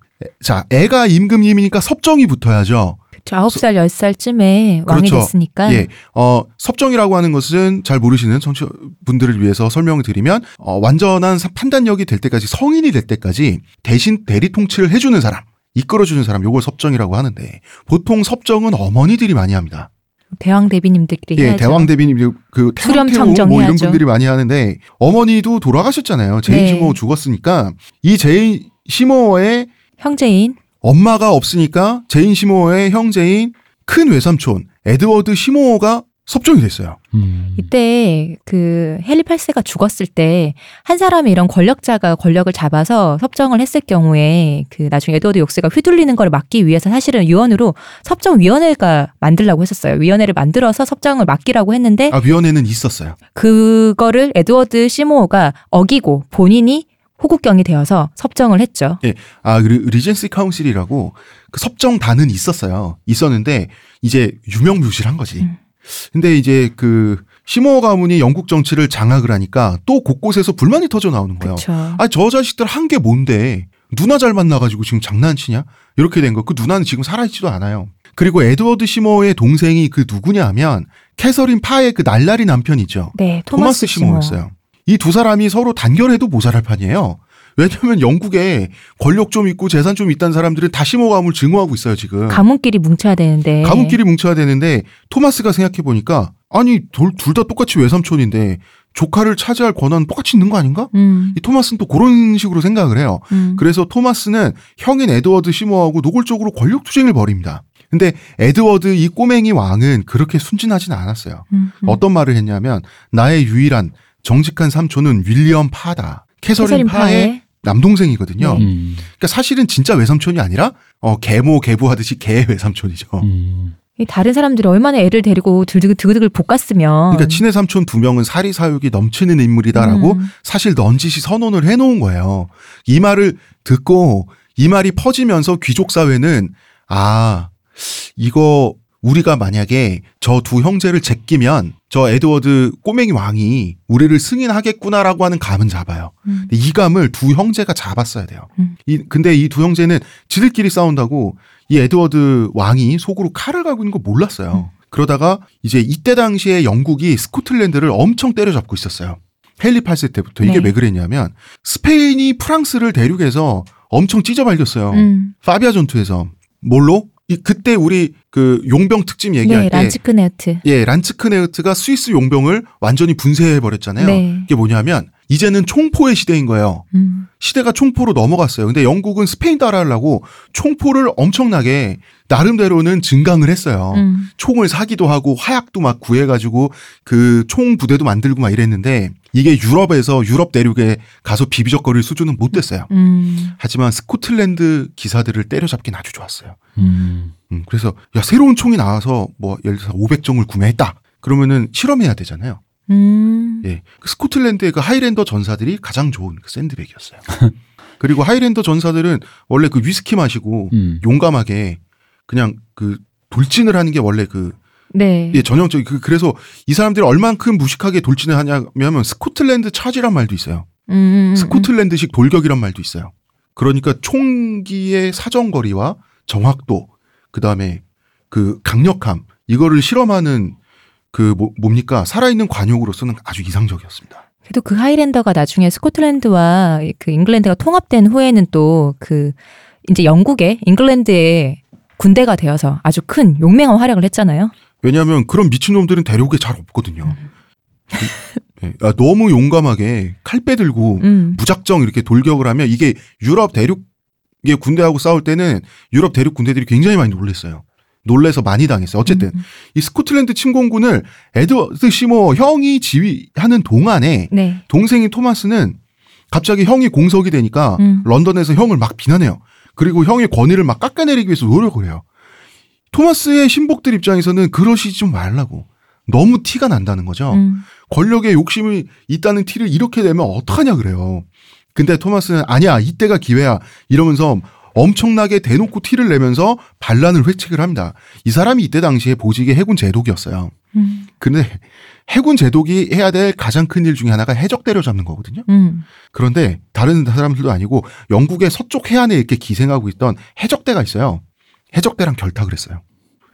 자, 애가 임금님이니까 섭정이 붙어야죠. 저 아홉 살, 열 살쯤에 왕이 그렇죠. 됐으니까. 예. 어, 섭정이라고 하는 것은 잘 모르시는 청취분들을 위해서 설명을 드리면, 어, 완전한 사- 판단력이 될 때까지, 성인이 될 때까지 대신 대리 통치를 해주는 사람, 이끌어주는 사람, 요걸 섭정이라고 하는데, 보통 섭정은 어머니들이 많이 합니다. 대왕대비님들끼리 예, 해야죠. 대왕 대비님, 그, 수렴 태왕태후 뭐 이런. 분들이 많이 하는데, 어머니도 돌아가셨잖아요. 제인 네. 시모어 죽었으니까, 이 제인 시모어의 형제인 엄마가 없으니까 제인 시모어의 형제인 큰 외삼촌 에드워드 시모어가 섭정이 됐어요. 음. 이때 그 헨리 8세가 죽었을 때 한 사람이 이런 권력자가 권력을 잡아서 섭정을 했을 경우에 그 나중에 에드워드 6세가 휘둘리는 걸 막기 위해서 사실은 유언으로 섭정 위원회가 만들라고 했었어요. 위원회를 만들어서 섭정을 맡기라고 했는데 아 위원회는 있었어요. 그거를 에드워드 시모어가 어기고 본인이 호국경이 되어서 섭정을 했죠. 아 리, Regency Council이라고 그 섭정단은 있었어요. 있었는데 이제 유명무실한 거지. 음. 근데 이제 그 시모 가문이 영국 정치를 장악을 하니까 또 곳곳에서 불만이 터져 나오는 거예요. 아 저 자식들 한 게 뭔데 누나 잘 만나가지고 지금 장난치냐 이렇게 된 거. 그 누나는 지금 살아있지도 않아요. 그리고 에드워드 시모의 동생이 그 누구냐 하면 캐서린 파의 그 날라리 남편이죠. 네, 토마스 토마스 시모. 시모였어요. 이두 사람이 서로 단결해도 모자랄 판이에요. 왜냐하면 영국에 권력 좀 있고 재산 좀 있다는 사람들은 다 가문을 증오하고 있어요 지금. 가문끼리 뭉쳐야 되는데 가문끼리 뭉쳐야 되는데 토마스가 생각해 보니까 아니 둘 다 똑같이 외삼촌인데 조카를 차지할 권한 똑같이 있는 거 아닌가? 음, 이 토마스는 또 그런 식으로 생각을 해요. 음. 그래서 토마스는 형인 에드워드 시모어하고 노골적으로 권력 투쟁을 벌입니다. 근데 에드워드 이 꼬맹이 왕은 그렇게 순진하진 않았어요. 음, 음. 어떤 말을 했냐면 나의 유일한 정직한 삼촌은 윌리엄 파다. 캐서린, 캐서린 파의 파의 남동생이거든요. 네. 음. 그러니까 사실은 진짜 외삼촌이 아니라 어 계모 계부하듯이 개 외삼촌이죠. 음. 이 다른 사람들이 얼마나 애를 데리고 들드글 볶았으면 그러니까 친해 삼촌 두 명은 사리 사욕이 넘치는 인물이다라고 음. 사실 넌지시 선언을 해놓은 거예요. 이 말을 듣고 이 말이 퍼지면서 귀족 사회는 아 이거 우리가 만약에 저 두 형제를 제끼면 저 에드워드 꼬맹이 왕이 우리를 승인하겠구나라고 하는 감은 잡아요. 음. 이 감을 두 형제가 잡았어야 돼요. 음. 이, 근데 이 두 형제는 지들끼리 싸운다고 이 에드워드 왕이 속으로 칼을 갈고 있는 거 몰랐어요. 그러다가 이제 이때 당시에 영국이 스코틀랜드를 엄청 때려잡고 있었어요. 헨리 8세 때부터 이게 네. 왜 그랬냐면 스페인이 프랑스를 대륙에서 엄청 찢어발겼어요. 음. 파비아 전투에서 뭘로? 이 그때 우리 그 용병 특집 얘기할 네, 때 Landsknecht. 예, Landsknecht가 스위스 용병을 완전히 분쇄해 버렸잖아요. 네. 이게 뭐냐면 이제는 총포의 시대인 거예요. 음. 시대가 총포로 넘어갔어요. 근데 영국은 스페인 따라하려고 총포를 엄청나게 나름대로는 증강을 했어요. 음. 총을 사기도 하고 화약도 막 구해가지고 그 총 부대도 만들고 막 이랬는데 이게 유럽에서 유럽 대륙에 가서 비비적거릴 수준은 못 됐어요. 음. 하지만 스코틀랜드 기사들을 때려잡긴 아주 좋았어요. 음. 음, 그래서 야 새로운 총이 나와서 뭐 예를 들어서 500정을 구매했다. 그러면은 실험해야 되잖아요. 음. 예, 그 스코틀랜드의 그 Highlander 전사들이 가장 좋은 그 샌드백이었어요. <laughs> 그리고 Highlander 전사들은 원래 그 위스키 마시고 음. 용감하게 그냥 그 돌진을 하는 게 원래 그 네. 예, 전형적인 그 그래서 이 사람들이 얼만큼 무식하게 돌진을 하냐면 스코틀랜드 차지란 말도 있어요. 음, 음, 음. 스코틀랜드식 돌격이란 말도 있어요. 그러니까 총기의 사정거리와 정확도 그 다음에 그 강력함 이거를 실험하는 그 뭐, 뭡니까 살아있는 관용으로서는 아주 이상적이었습니다. 그래도 그 하이랜더가 나중에 스코틀랜드와 그 잉글랜드가 통합된 후에는 또 그 이제 영국의 잉글랜드의 군대가 되어서 아주 큰 용맹한 활약을 했잖아요. 왜냐하면 그런 미친놈들은 대륙에 잘 없거든요. 예, 아, 너무 용감하게 칼 빼들고 음. 무작정 이렇게 돌격을 하면 이게 유럽 대륙의 군대하고 싸울 때는 유럽 대륙 군대들이 굉장히 많이 놀랬어요. 놀래서 많이 당했어요. 어쨌든 음. 이 스코틀랜드 침공군을 에드워드 시모어 형이 지휘하는 동안에 네. 동생인 토마스는 갑자기 형이 공석이 되니까 음. 런던에서 형을 막 비난해요. 그리고 형의 권위를 막 깎아내리기 위해서 노력을 해요. 토마스의 신복들 입장에서는 그러시지 좀 말라고. 너무 티가 난다는 거죠. 음. 권력에 욕심이 있다는 티를 이렇게 내면 어떡하냐 그래요. 근데 토마스는 아니야 이때가 기회야 이러면서 엄청나게 대놓고 티를 내면서 반란을 회책을 합니다. 이 사람이 이때 당시에 보직의 해군 제독이었어요. 음. 근데 해군 제독이 해야 될 가장 큰 일 중에 하나가 해적 때려잡는 거거든요. 음. 그런데 다른 사람들도 아니고 영국의 서쪽 해안에 이렇게 기생하고 있던 해적대가 있어요. 해적대랑 결탁을 했어요.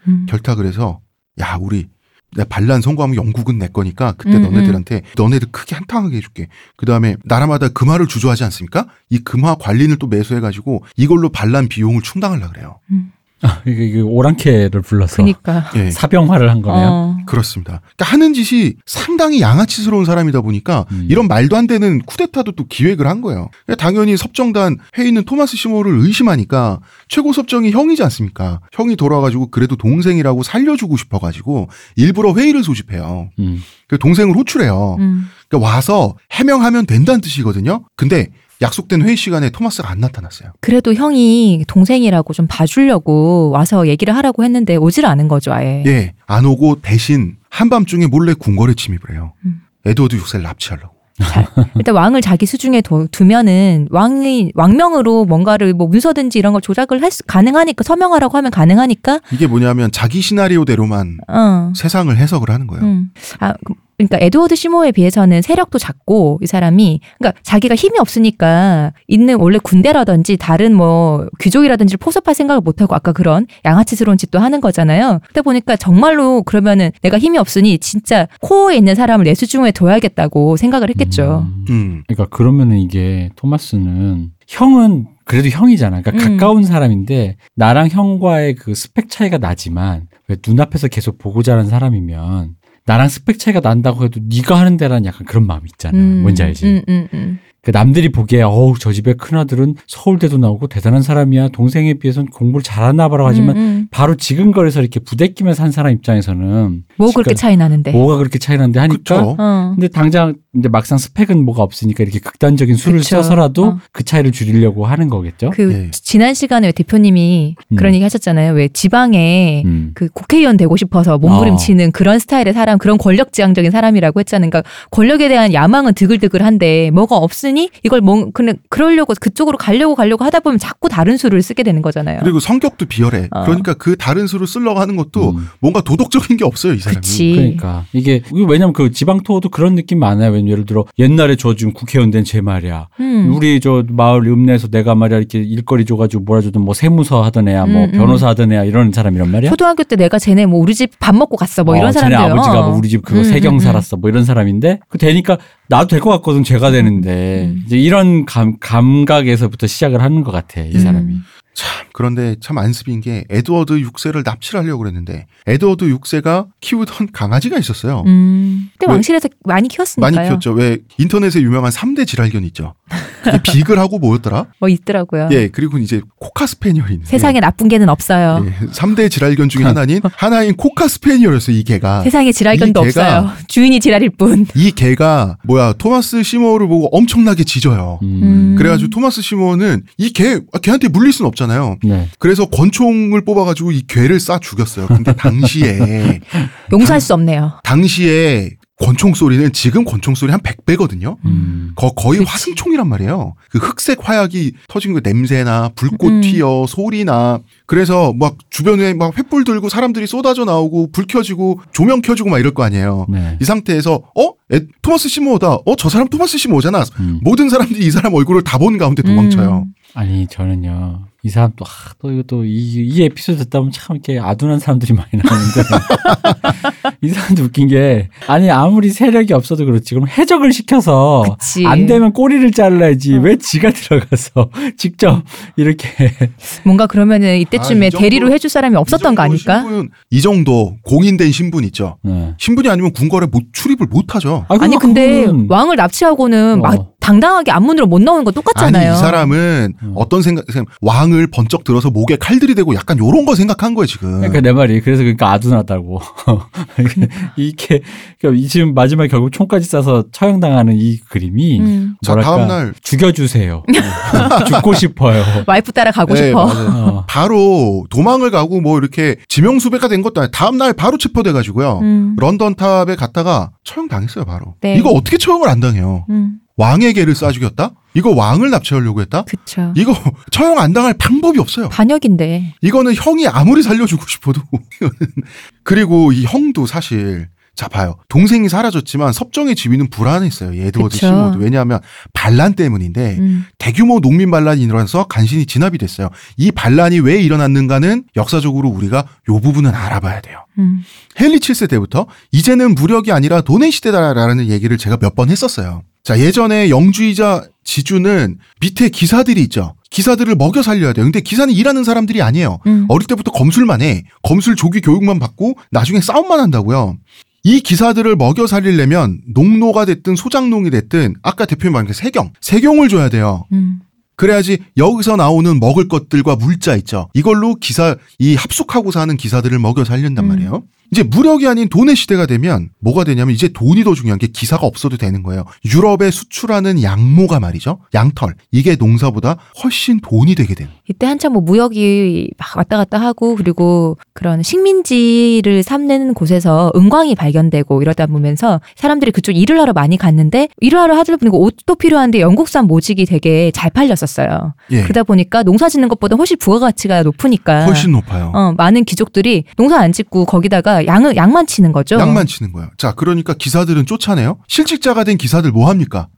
음. 결탁을 해서 야 우리 내 반란 성공하면 영국은 내 거니까 그때 음, 너네들한테 너네들 크게 한탕하게 해줄게. 그 다음에 나라마다 금화를 주조하지 않습니까? 이 금화 관리를 또 매수해가지고 이걸로 반란 비용을 충당하려 그래요. 음. 아, 이게, 이게 오랑캐를 불러서 그니까. 예. 사병화를 한 거네요. 어. 그렇습니다. 그러니까 하는 짓이 상당히 양아치스러운 사람이다 보니까 음. 이런 말도 안 되는 쿠데타도 또 기획을 한 거예요. 그러니까 당연히 섭정단 회에 있는 토마스 시모를 의심하니까 최고 섭정이 형이지 않습니까? 형이 돌아가지고 그래도 동생이라고 살려주고 싶어가지고 일부러 회의를 소집해요. 음. 그 동생을 호출해요. 음. 그러니까 와서 해명하면 된다는 뜻이거든요. 근데 약속된 회의 시간에 토마스가 안 나타났어요. 그래도 형이 동생이라고 좀 봐주려고 와서 얘기를 하라고 했는데 오질 않은 거죠, 아예. 예, 안 오고 대신 한밤중에 몰래 궁궐에 침입을 해요. 음. 에드워드 6세를 납치하려고. 잘. 일단 왕을 자기 수중에 두, 두면은 왕이 왕명으로 뭔가를 뭐 문서든지 이런 걸 조작을 할 수, 가능하니까 서명하라고 하면 가능하니까 이게 뭐냐면 자기 시나리오대로만 어. 세상을 해석을 하는 거예요. 음. 아, 그- 그러니까 에드워드 시모에 비해서는 세력도 작고 이 사람이 그러니까 자기가 힘이 없으니까 있는 원래 군대라든지 다른 뭐 귀족이라든지 포섭할 생각을 못 하고 아까 그런 양아치스러운 짓도 하는 거잖아요. 그러다 보니까 정말로 그러면은 내가 힘이 없으니 진짜 코어에 있는 사람을 내 수중에 둬야겠다고 생각을 했겠죠. 음. 음. 그러니까 그러면은 이게 토마스는 형은 그래도 형이잖아. 그러니까 음. 가까운 사람인데 나랑 형과의 그 스펙 차이가 나지만 왜 눈앞에서 계속 보고 자란 사람이면 나랑 스펙 차이가 난다고 해도 네가 하는 데란 약간 그런 마음이 있잖아. 음, 뭔지 알지? 음, 음, 음. 그 남들이 보기에 어우 저 집의 큰아들은 서울대도 나오고 대단한 사람이야. 동생에 비해서는 공부를 잘하나 봐라고 하지만 음, 음. 바로 지근거려서 이렇게 부대끼면서 산 사람 입장에서는 뭐 그렇게 차이 나는데. 뭐가 그렇게 차이 나는데 하니까. 어. 근데 당장 근데 막상 스펙은 뭐가 없으니까 이렇게 극단적인 수를 그쵸. 써서라도 어. 그 차이를 줄이려고 하는 거겠죠. 그 예. 지난 시간에 왜 대표님이 음. 그런 얘기 하셨잖아요. 왜 지방에 음. 그 국회의원 되고 싶어서 몸부림치는 그런 스타일의 사람, 그런 권력지향적인 사람이라고 했잖아요. 그러니까 권력에 대한 야망은 드글드글한데 뭐가 없으니 이걸 뭐 그냥 그러려고 그쪽으로 가려고 가려고 하다 보면 자꾸 다른 수를 쓰게 되는 거잖아요. 그리고 성격도 비열해. 어. 그러니까 그 다른 수를 쓰려고 하는 것도 음. 뭔가 도덕적인 게 없어요, 이 사람이. 그치. 그러니까 이게 이게 왜냐면 그 지방 투어도 그런 느낌 많아요. 왜냐면 예를 들어 옛날에 저 지금 국회의원 된 제 말이야. 음. 우리 저 마을 읍내에서 내가 말이야 이렇게 일거리 줘가지고 뭐라 줘도 뭐 세무서 하던 애야, 뭐 음, 음. 변호사 하던 애야 이런 사람이란 말이야. 초등학교 때 내가 쟤네 뭐 우리 집 밥 먹고 갔어 뭐 이런 어, 쟤네 아버지가 뭐 우리 집 그거 음, 세경 음, 음. 살았어 뭐 이런 사람인데 그 되니까 나도 될 것 같거든 제가 되는데 음. 이제 이런 감, 감각에서부터 시작을 하는 것 같아 이 사람이. 음. 참, 그런데 참 안습인 게 에드워드 6세를 납치를 하려고 그랬는데 에드워드 6세가 키우던 강아지가 있었어요. 음. 왜- 왕실에서 많이 키웠으니까요. 많이 키웠죠. 왜 인터넷에 유명한 3대 지랄견 있죠. 그게 <laughs> 비글하고 뭐였더라? 뭐 있더라고요. 예, 그리고 이제 코카 스페니얼이 있는데 세상에 나쁜 개는 없어요. 예, 3대 지랄견 중에 <laughs> 하나인 하나인 코카 스페니얼이었어요, 이 개가. 세상에 지랄견도 없어요. 주인이 지랄일 뿐. 이 개가 뭐야 토마스 시모를 보고 엄청나게 짖어요. 음. 그래가지고 토마스 시모는 이 개, 아, 걔한테 물릴 순 없잖아요. 네. 그래서 권총을 뽑아가지고 이 개를 쏴 죽였어요. 근데 당시에, <laughs> 용서할 수 없네요. 당시에 권총 소리는 지금 권총 소리 한 100배거든요. 음. 거, 거의 그치. 화승총이란 말이에요. 그 흑색 화약이 터진 그 냄새나 불꽃 음. 튀어 소리나 그래서 막 주변에 막 횃불 들고 사람들이 쏟아져 나오고 불 켜지고 조명 켜지고 막 이럴 거 아니에요. 네. 이 상태에서 어? 에, 토마스 시모다. 어? 저 사람 토마스 시모잖아. 음. 모든 사람들이 이 사람 얼굴을 다 본 가운데 도망쳐요. 음. 아니 저는요 이 사람 또, 아, 또 이거 또이 이 에피소드 듣다 보면 참 이렇게 아둔한 사람들이 많이 나오는데 <laughs> 이 사람도 웃긴 게 아니 아무리 세력이 없어도 그렇지 그럼 해적을 시켜서 그치. 안 되면 꼬리를 잘라야지 어. 왜 지가 들어가서 <laughs> 직접 이렇게 뭔가 그러면은 이때쯤에 아, 이 정도- 대리로 해줄 사람이 없었던 이거 아닐까? 신분, 이 정도 공인된 신분 있죠. 네. 신분이 아니면 궁궐에 못 출입을 못 하죠. 아, 아니 근데 왕을 납치하고는 어. 막 당당하게 앞문으로 못 나오는 거 똑같잖아요. 아니 이 사람은 음. 어떤 생각 왕을 번쩍 들어서 목에 칼들이 대고 약간 요런 거 생각한 거예요 지금. 그러니까 내 말이 그래서 그러니까 아둔하다고 <laughs> 이게 그러니까 이 지금 마지막에 결국 총까지 쏴서 처형당하는 이 그림이 음. 자 뭐랄까 다음 날 죽여주세요 <laughs> 죽고 싶어요 와이프 따라 가고 네, 싶어. 어. 바로 도망을 가고 뭐 이렇게 지명수배가 된 것도 아니고 다음 날 바로 체포돼가지고요. 음. 런던 탑에 갔다가 처형 당했어요 바로. 네. 이거 어떻게 처형을 안 당해요? 개를 쏴 죽였다? 이거 왕을 납치하려고 했다? 그쵸. 이거 <laughs> 처형 안 당할 방법이 없어요. 반역인데. 이거는 형이 아무리 살려주고 싶어도 <laughs> 그리고 이 형도 사실 자 봐요 동생이 사라졌지만 섭정의 지위는 불안했어요 이 에드워드. 시모도 왜냐하면 반란 때문인데 음. 대규모 농민 반란이 일어나서 간신히 진압이 됐어요 이 반란이 왜 일어났는가는 역사적으로 우리가 요 부분은 알아봐야 돼요 음. 헨리 7세 때부터 이제는 무력이 아니라 돈의 시대다라는 얘기를 제가 몇 번 했었어요. 자, 예전에 영주이자 지주는 밑에 기사들이 있죠. 기사들을 먹여 살려야 돼요. 근데 기사는 일하는 사람들이 아니에요. 음. 어릴 때부터 검술만 해. 검술 조기 교육만 받고 나중에 싸움만 한다고요. 이 기사들을 먹여 살리려면 농노가 됐든 소장농이 됐든 아까 대표님 말한 그 세경, 세경을 줘야 돼요. 음. 그래야지 여기서 나오는 먹을 것들과 물자 있죠. 이걸로 기사 이 합숙하고 사는 기사들을 먹여 살린단 음. 말이에요. 이제 무력이 아닌 돈의 시대가 되면 뭐가 되냐면 이제 돈이 더 중요한 게 기사가 없어도 되는 거예요. 유럽에 수출하는 양모가 말이죠. 양털. 이게 농사보다 훨씬 돈이 되게 되는. 이때 한참 뭐 무역이 막 왔다 갔다 하고 그리고 그런 식민지를 삼는 곳에서 은광이 발견되고 이러다 보면서 사람들이 그쪽 일을 하러 많이 갔는데 일을 하러 하다 보니까 옷도 필요한데 영국산 모직이 되게 잘 팔렸었어요. 예. 그러다 보니까 농사 짓는 것보다 훨씬 부가가치가 높으니까 훨씬 높아요. 어, 많은 귀족들이 농사 안 짓고 거기다가 양을 양만 치는 거죠. 양만 치는 거예요. 자, 그러니까 기사들은 쫓아내요. 실직자가 된 기사들 뭐 합니까?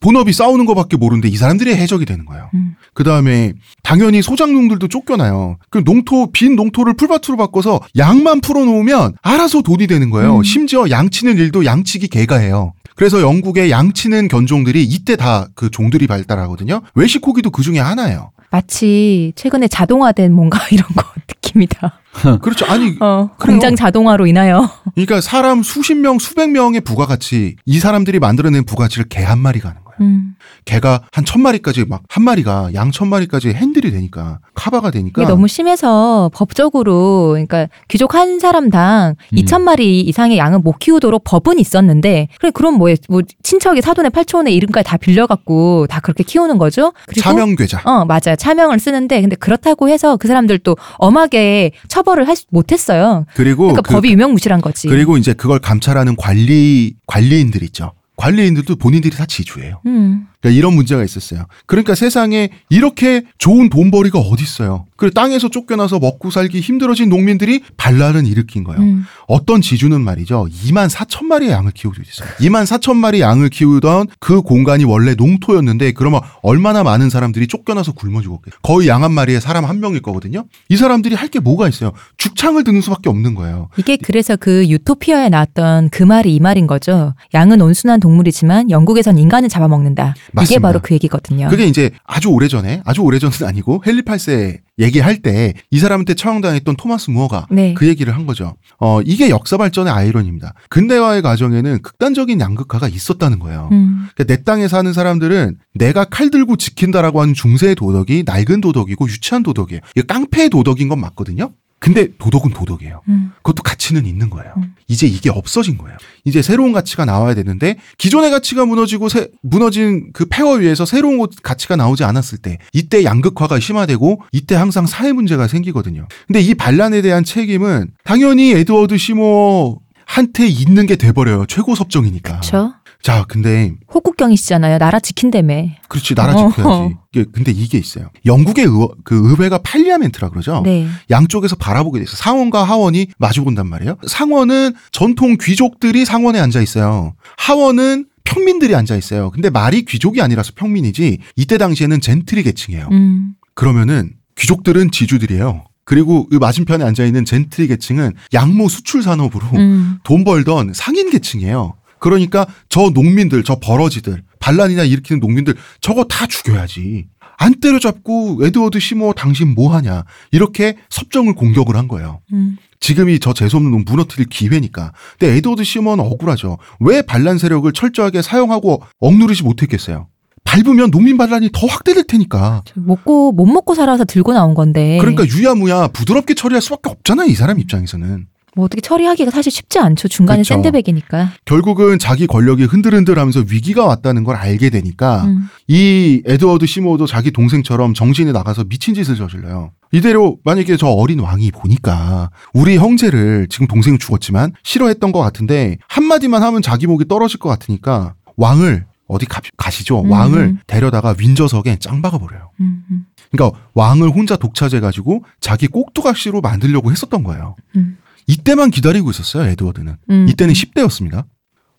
본업이 싸우는 것밖에 모르는데 이 사람들이 해적이 되는 거예요. 음. 그 다음에 당연히 소장농들도 쫓겨나요. 그 농토 빈 농토를 풀밭으로 바꿔서 양만 풀어놓으면 알아서 돈이 되는 거예요. 음. 심지어 양치는 일도 양치기 개가 해요. 그래서 영국의 양치는 견종들이 이때 다 그 종들이 발달하거든요. 외식고기도 그 중에 하나예요. 마치 최근에 자동화된 뭔가 <laughs> 이런 거 느낌이다. 그렇죠. 아니, 어. 공장 자동화로 인하여 그러니까 사람 수십 명, 수백 명의 부가가치, 이 사람들이 만들어낸 부가가치를 개 한 마리가 하는 거예요. 음. 개가 한 천 마리까지 막 한 마리가 양 천 마리까지 핸들이 되니까 카바가 되니까 너무 심해서 법적으로 그러니까 귀족 한 사람당 음. 2천 마리 이상의 양은 못 키우도록 법은 있었는데 그래 그럼 뭐, 뭐 친척의 사돈의 팔촌의 이름까지 다 빌려갖고 다 그렇게 키우는 거죠. 그리고 차명괴자. 어 맞아요 차명을 쓰는데 근데 그렇다고 해서 그 사람들도 엄하게 처벌을 할 수 못했어요. 그리고 그러니까 그- 법이 유명무실한 거지. 그리고 이제 그걸 감찰하는 관리 관리인들 있죠. 관리인들도 본인들이 다 지주예요. 음. 그러니까 이런 문제가 있었어요. 그러니까 세상에 이렇게 좋은 돈벌이가 어디 있어요? 그 땅에서 쫓겨나서 먹고 살기 힘들어진 농민들이 반란을 일으킨 거예요. 음. 어떤 지주는 말이죠. 2만 4천 마리의 양을 키우고 있어요. 2만 4천 마리 양을 키우던 그 공간이 원래 농토였는데 그러면 얼마나 많은 사람들이 쫓겨나서 굶어 죽었겠어요. 거의 양 한 마리에 사람 한 명일 거거든요. 이 사람들이 할 게 뭐가 있어요? 죽창을 드는 수밖에 없는 거예요. 이게 그래서 그 유토피아에 나왔던 그 말이 이 말인 거죠. 양은 온순한 동물이지만 영국에선 인간을 잡아먹는다. 이게 맞습니다. 바로 그 얘기거든요. 그게 이제 아주 오래전에 아주 오래전은 아니고 헨리 8세 얘기할 때 이 사람한테 처형당했던 토마스 무어가 네. 그 얘기를 한 거죠. 어 이게 역사 발전의 아이러니입니다. 근대화의 과정에는 극단적인 양극화가 있었다는 거예요. 음. 그러니까 내 땅에 사는 사람들은 내가 칼 들고 지킨다라고 하는 중세의 도덕이 낡은 도덕이고 유치한 도덕이에요. 이거 깡패의 도덕인 건 맞거든요. 근데 도덕은 도덕이에요. 음. 그것도 가치는 있는 거예요. 음. 이제 이게 없어진 거예요. 이제 새로운 가치가 나와야 되는데 기존의 가치가 무너지고 새- 무너진 그 폐허 위에서 새로운 것- 가치가 나오지 않았을 때 이때 양극화가 심화되고 이때 항상 사회 문제가 생기거든요. 근데 이 반란에 대한 책임은 당연히 에드워드 시모한테 있는 게 돼버려요. 최고 섭정이니까. 그렇죠. 자, 근데 호국경이시잖아요. 나라 지킨다며. 그렇지 나라 어. 지켜야지. 이게 근데 이게 있어요. 영국의 의, 그 의회가 팔리아멘트라 그러죠. 네. 양쪽에서 바라보게 돼 있어. 상원과 하원이 마주 본단 말이에요. 상원은 전통 귀족들이 상원에 앉아 있어요. 하원은 평민들이 앉아 있어요. 근데 말이 귀족이 아니라서 평민이지 이때 당시에는 젠트리 계층이에요. 음. 그러면은 귀족들은 지주들이에요. 그리고 그 맞은편에 앉아 있는 젠트리 계층은 양모 수출 산업으로 음. 돈 벌던 상인 계층이에요. 그러니까 저 농민들, 저 버러지들, 반란이나 일으키는 농민들 저거 다 죽여야지. 안 때려잡고 에드워드 시모 당신 뭐 하냐. 이렇게 섭정을 공격을 한 거예요. 음. 지금이 저 재수없는 놈 무너뜨릴 기회니까. 근데 에드워드 시모는 억울하죠. 왜 반란 세력을 철저하게 사용하고 억누르지 못했겠어요? 밟으면 농민 반란이 더 확대될 테니까. 먹고 못 먹고 살아서 들고 나온 건데. 그러니까 유야무야 부드럽게 처리할 수밖에 없잖아요. 이 사람 입장에서는. 뭐 어떻게 처리하기가 사실 쉽지 않죠. 중간에 그쵸. 샌드백이니까. 결국은 자기 권력이 흔들흔들하면서 위기가 왔다는 걸 알게 되니까 음. 이 에드워드 시모도 자기 동생처럼 정신이 나가서 미친 짓을 저질러요. 이대로 만약에 저 어린 왕이 보니까 우리 형제를 지금 동생 죽었지만 싫어했던 것 같은데 한마디만 하면 자기 목이 떨어질 것 같으니까 왕을 어디 가, 가시죠. 음. 왕을 데려다가 윈저석에 짱 박아 버려요. 음, 음, 그러니까 왕을 혼자 독차지해 가지고 자기 꼭두각시로 만들려고 했었던 거예요. 음. 이때만 기다리고 있었어요, 에드워드는. 음. 이때는 10대였습니다.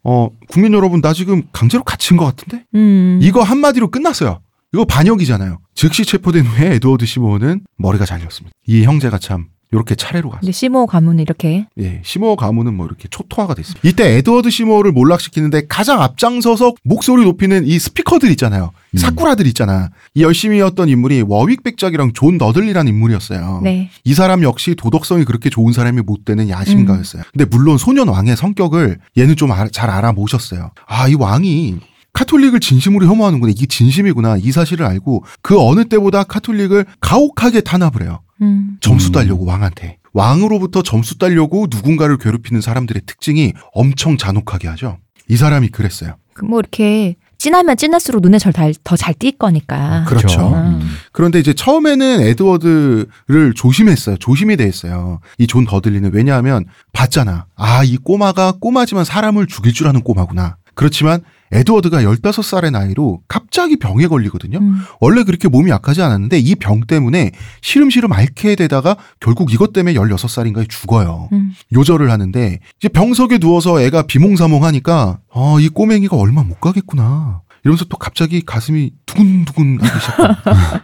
어, 국민 여러분, 나 지금 강제로 갇힌 것 같은데? 음. 이거 한마디로 끝났어요. 이거 반역이잖아요. 즉시 체포된 후에 에드워드 시모어는 머리가 잘렸습니다. 이 형제가 참 이렇게 차례로 갔어요. 근데 시모 가문은 이렇게 예, 시모어 가문은 뭐 이렇게 초토화가 됐습니다. 이때 에드워드 시모어를 몰락시키는데 가장 앞장서서 목소리 높이는 이 스피커들 있잖아요. 음. 사쿠라들 있잖아. 이 열심히 했던 인물이 워윅 백작이랑 존 더들리라는 인물이었어요. 네. 이 사람 역시 도덕성이 그렇게 좋은 사람이 못 되는 야심가였어요. 근데 물론 소년 왕의 성격을 얘는 좀 잘 알아보셨어요. 아, 이 왕이 카톨릭을 진심으로 혐오하는구나. 이게 진심이구나. 이 사실을 알고 그 어느 때보다 카톨릭을 가혹하게 탄압을 해요. 음. 점수 음. 따려고 왕한테. 왕으로부터 점수 따려고 누군가를 괴롭히는 사람들의 특징이 엄청 잔혹하게 하죠. 이 사람이 그랬어요. 그뭐 이렇게 진하면 진할수록 눈에 더잘 띌 거니까. 그렇죠. 음. 그런데 이제 처음에는 에드워드를 조심했어요. 조심이 돼 있어요. 이 존 더들리는 왜냐하면 봤잖아. 아, 이 꼬마가 꼬마지만 사람을 죽일 줄 아는 꼬마구나. 그렇지만 에드워드가 15살의 나이로 갑자기 병에 걸리거든요. 음. 원래 그렇게 몸이 약하지 않았는데 이 병 때문에 시름시름 앓게 되다가 결국 이것 때문에 16살인가에 죽어요. 음. 요절을 하는데 이제 병석에 누워서 애가 비몽사몽하니까 아, 이 꼬맹이가 얼마 못 가겠구나. 이러면서 또 갑자기 가슴이 두근두근 하기 시작해요.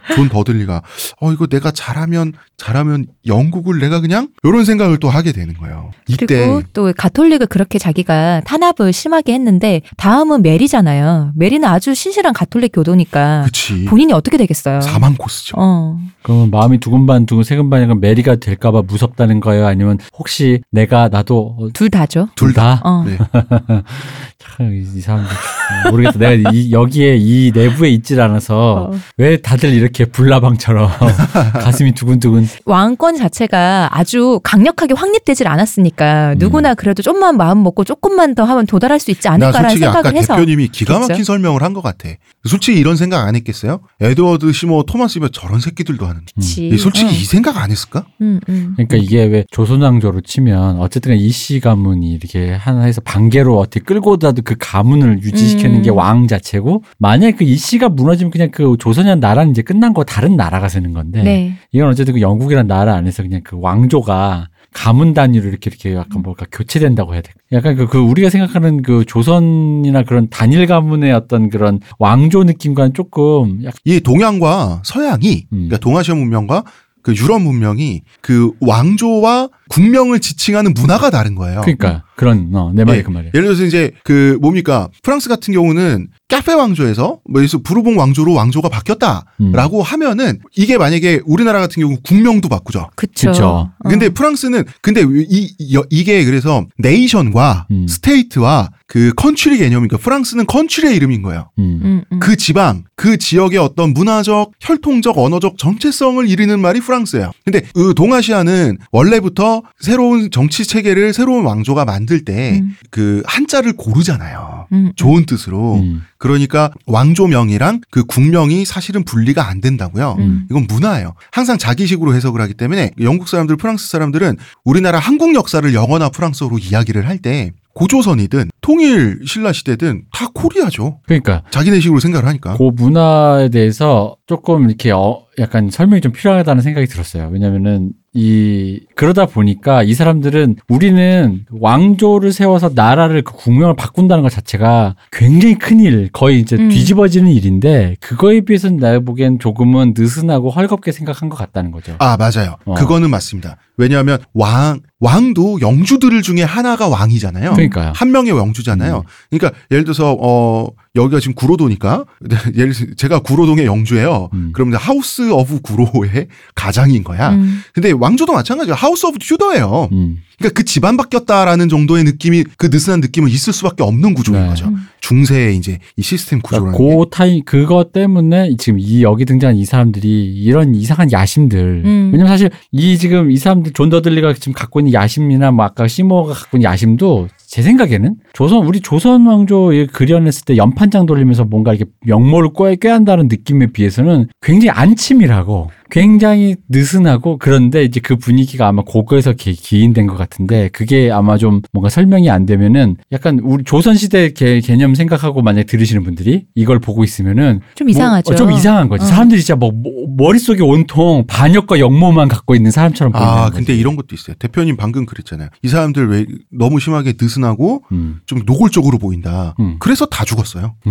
<laughs> 존 더들리가 어 이거 내가 잘하면 잘하면 영국을 내가 그냥 이런 생각을 또 하게 되는 거예요. 이때 그리고 또 가톨릭을 그렇게 자기가 탄압을 심하게 했는데 다음은 메리잖아요. 메리는 아주 신실한 가톨릭 교도니까 그치 본인이 어떻게 되겠어요? 사망 코스죠. 어. 그러면 마음이 두근반 두근 세근반이면 메리가 될까봐 무섭다는 거예요? 아니면 혹시 내가 나도 어, 둘 다죠. 둘 다? 어. 네. <laughs> 참, 이, 이 사람들 모르겠다. 내가 이, 여기에 이 내부에 있질 않아서 어. 왜 다들 이렇게 불나방처럼 <laughs> 가슴이 두근두근 왕권 자체가 아주 강력하게 확립되질 않았으니까 음. 누구나 그래도 좀만 마음 먹고 조금만 더 하면 도달할 수 있지 나 않을까라는 솔직히 아까 생각을 해서 대표님이 기가 막힌 그쵸? 설명을 한 것 같아. 솔직히 이런 생각 안 했겠어요? 에드워드 시모 토마스 면 저런 새끼들도 하는데. 그치. 이 솔직히 응. 이 생각 안 했을까? 음, 음. 그러니까 이게 왜 조선왕조로 치면 어쨌든 이씨 가문이 이렇게 하나 해서 반개로 어떻게 끌고 다도 그 가문을 유지시키는 음. 게왕 자체고 만약에 그 이씨가 무너 지면 그냥 그 조선이란 나라는 이제 끝난 거 다른 나라가 되는 건데 네. 이건 어쨌든 그 영국이란 나라 안에서 그냥 그 왕조가 가문 단위로 이렇게 이렇게 약간 뭐가 교체된다고 해야 돼. 약간 그, 그 우리가 생각하는 그 조선이나 그런 단일 가문의 어떤 그런 왕조 느낌과는 조금 약간 이 동양과 서양이 음. 그러니까 동아시아 문명과 그 유럽 문명이 그 왕조와 국명을 지칭하는 문화가 다른 거예요. 그러니까 그런 어, 내 말이 예. 그 말이야. 예를 들어서 이제 그 뭡니까 프랑스 같은 경우는 카페 왕조에서 뭐 들어서 부르봉 왕조로 왕조가 바뀌었다라고 음. 하면은 이게 만약에 우리나라 같은 경우 국명도 바꾸죠. 어. 근데 프랑스는 근데 이, 이 이 게 그래서 nation과 음. state와 그 country 개념이니까 프랑스는 country의 이름인 거예요. 음. 음, 음. 그 지방, 그 지역의 어떤 문화적, 혈통적, 언어적 정체성을 이르는 말이 프랑스예요. 근데 그 동아시아는 원래부터 새로운 정치 체계를 새로운 왕조가 만 들때 음. 그 한자를 고르잖아요. 음, 좋은 뜻으로. 음. 그러니까 왕조명이랑 그 국명이 사실은 분리가 안 된다고요. 음. 이건 문화예요. 항상 자기식으로 해석을 하기 때문에 영국 사람들, 프랑스 사람들은 우리나라 한국 역사를 영어나 프랑스어로 이야기를 할 때 고조선이든 통일 신라 시대든 다 코리아죠. 그러니까 자기네 식으로 생각을 하니까. 그 문화에 대해서 조금 이렇게 어, 약간 설명이 좀 필요하다는 생각이 들었어요. 왜냐면은 이 그러다 보니까 이 사람들은 우리는 왕조를 세워서 나라를 그 국명을 바꾼다는 것 자체가 굉장히 큰 일, 거의 이제 음. 뒤집어지는 일인데 그거에 비해서는 내가 보기엔 조금은 느슨하고 헐겁게 생각한 것 같다는 거죠. 아, 맞아요. 어. 그거는 맞습니다. 왜냐하면 왕, 왕도 영주들 중에 하나가 왕이잖아요. 그러니까요. 한 명의 영주잖아요. 그러니까 예를 들어서 어 여기가 지금 구로도니까 <laughs> 예를 들어 제가 구로동의 영주예요. 음. 그러면 House of 구로의 <laughs> 가장인 거야. 음. 근데 왕조도 마찬가지야. House of 튜더예요. 음. 그러니까 그 집안 바뀌었다라는 정도의 느낌이 그 느슨한 느낌은 있을 수밖에 없는 구조인 네. 거죠. 음. 중세의 이제 이 시스템 구조라는 그러니까 게. 그 타임 그것 때문에 지금 이 여기 등장한 이 사람들이 이런 이상한 야심들 음. 왜냐면 사실 이 지금 이 사람들 존 더들리가 지금 갖고 있는 야심이나 뭐 아까 시모가 갖고 있는 야심도 제 생각에는 조선 우리 조선 왕조 이 그려냈을 때 연판장 돌리면서 뭔가 이렇게 역모를 꿰, 꿰한다는 느낌에 비해서는 굉장히 안침이라고 굉장히 느슨하고 그런데 이제 그 분위기가 아마 고거에서 기, 기인된 것 같은데 그게 아마 좀 뭔가 설명이 안 되면은 약간 우리 조선시대 개, 개념 생각하고 만약에 들으시는 분들이 이걸 보고 있으면은 좀 이상하죠. 뭐, 어, 좀 이상한 거지. 어. 사람들이 진짜 뭐, 뭐 머릿속에 온통 반역과 역모만 갖고 있는 사람처럼 보이는 아, 거지. 근데 이런 것도 있어요. 대표님 방금 그랬잖아요. 이 사람들 왜 너무 심하게 느슨하고 음. 좀 노골적으로 보인다. 음. 그래서 다 죽었어요. <laughs>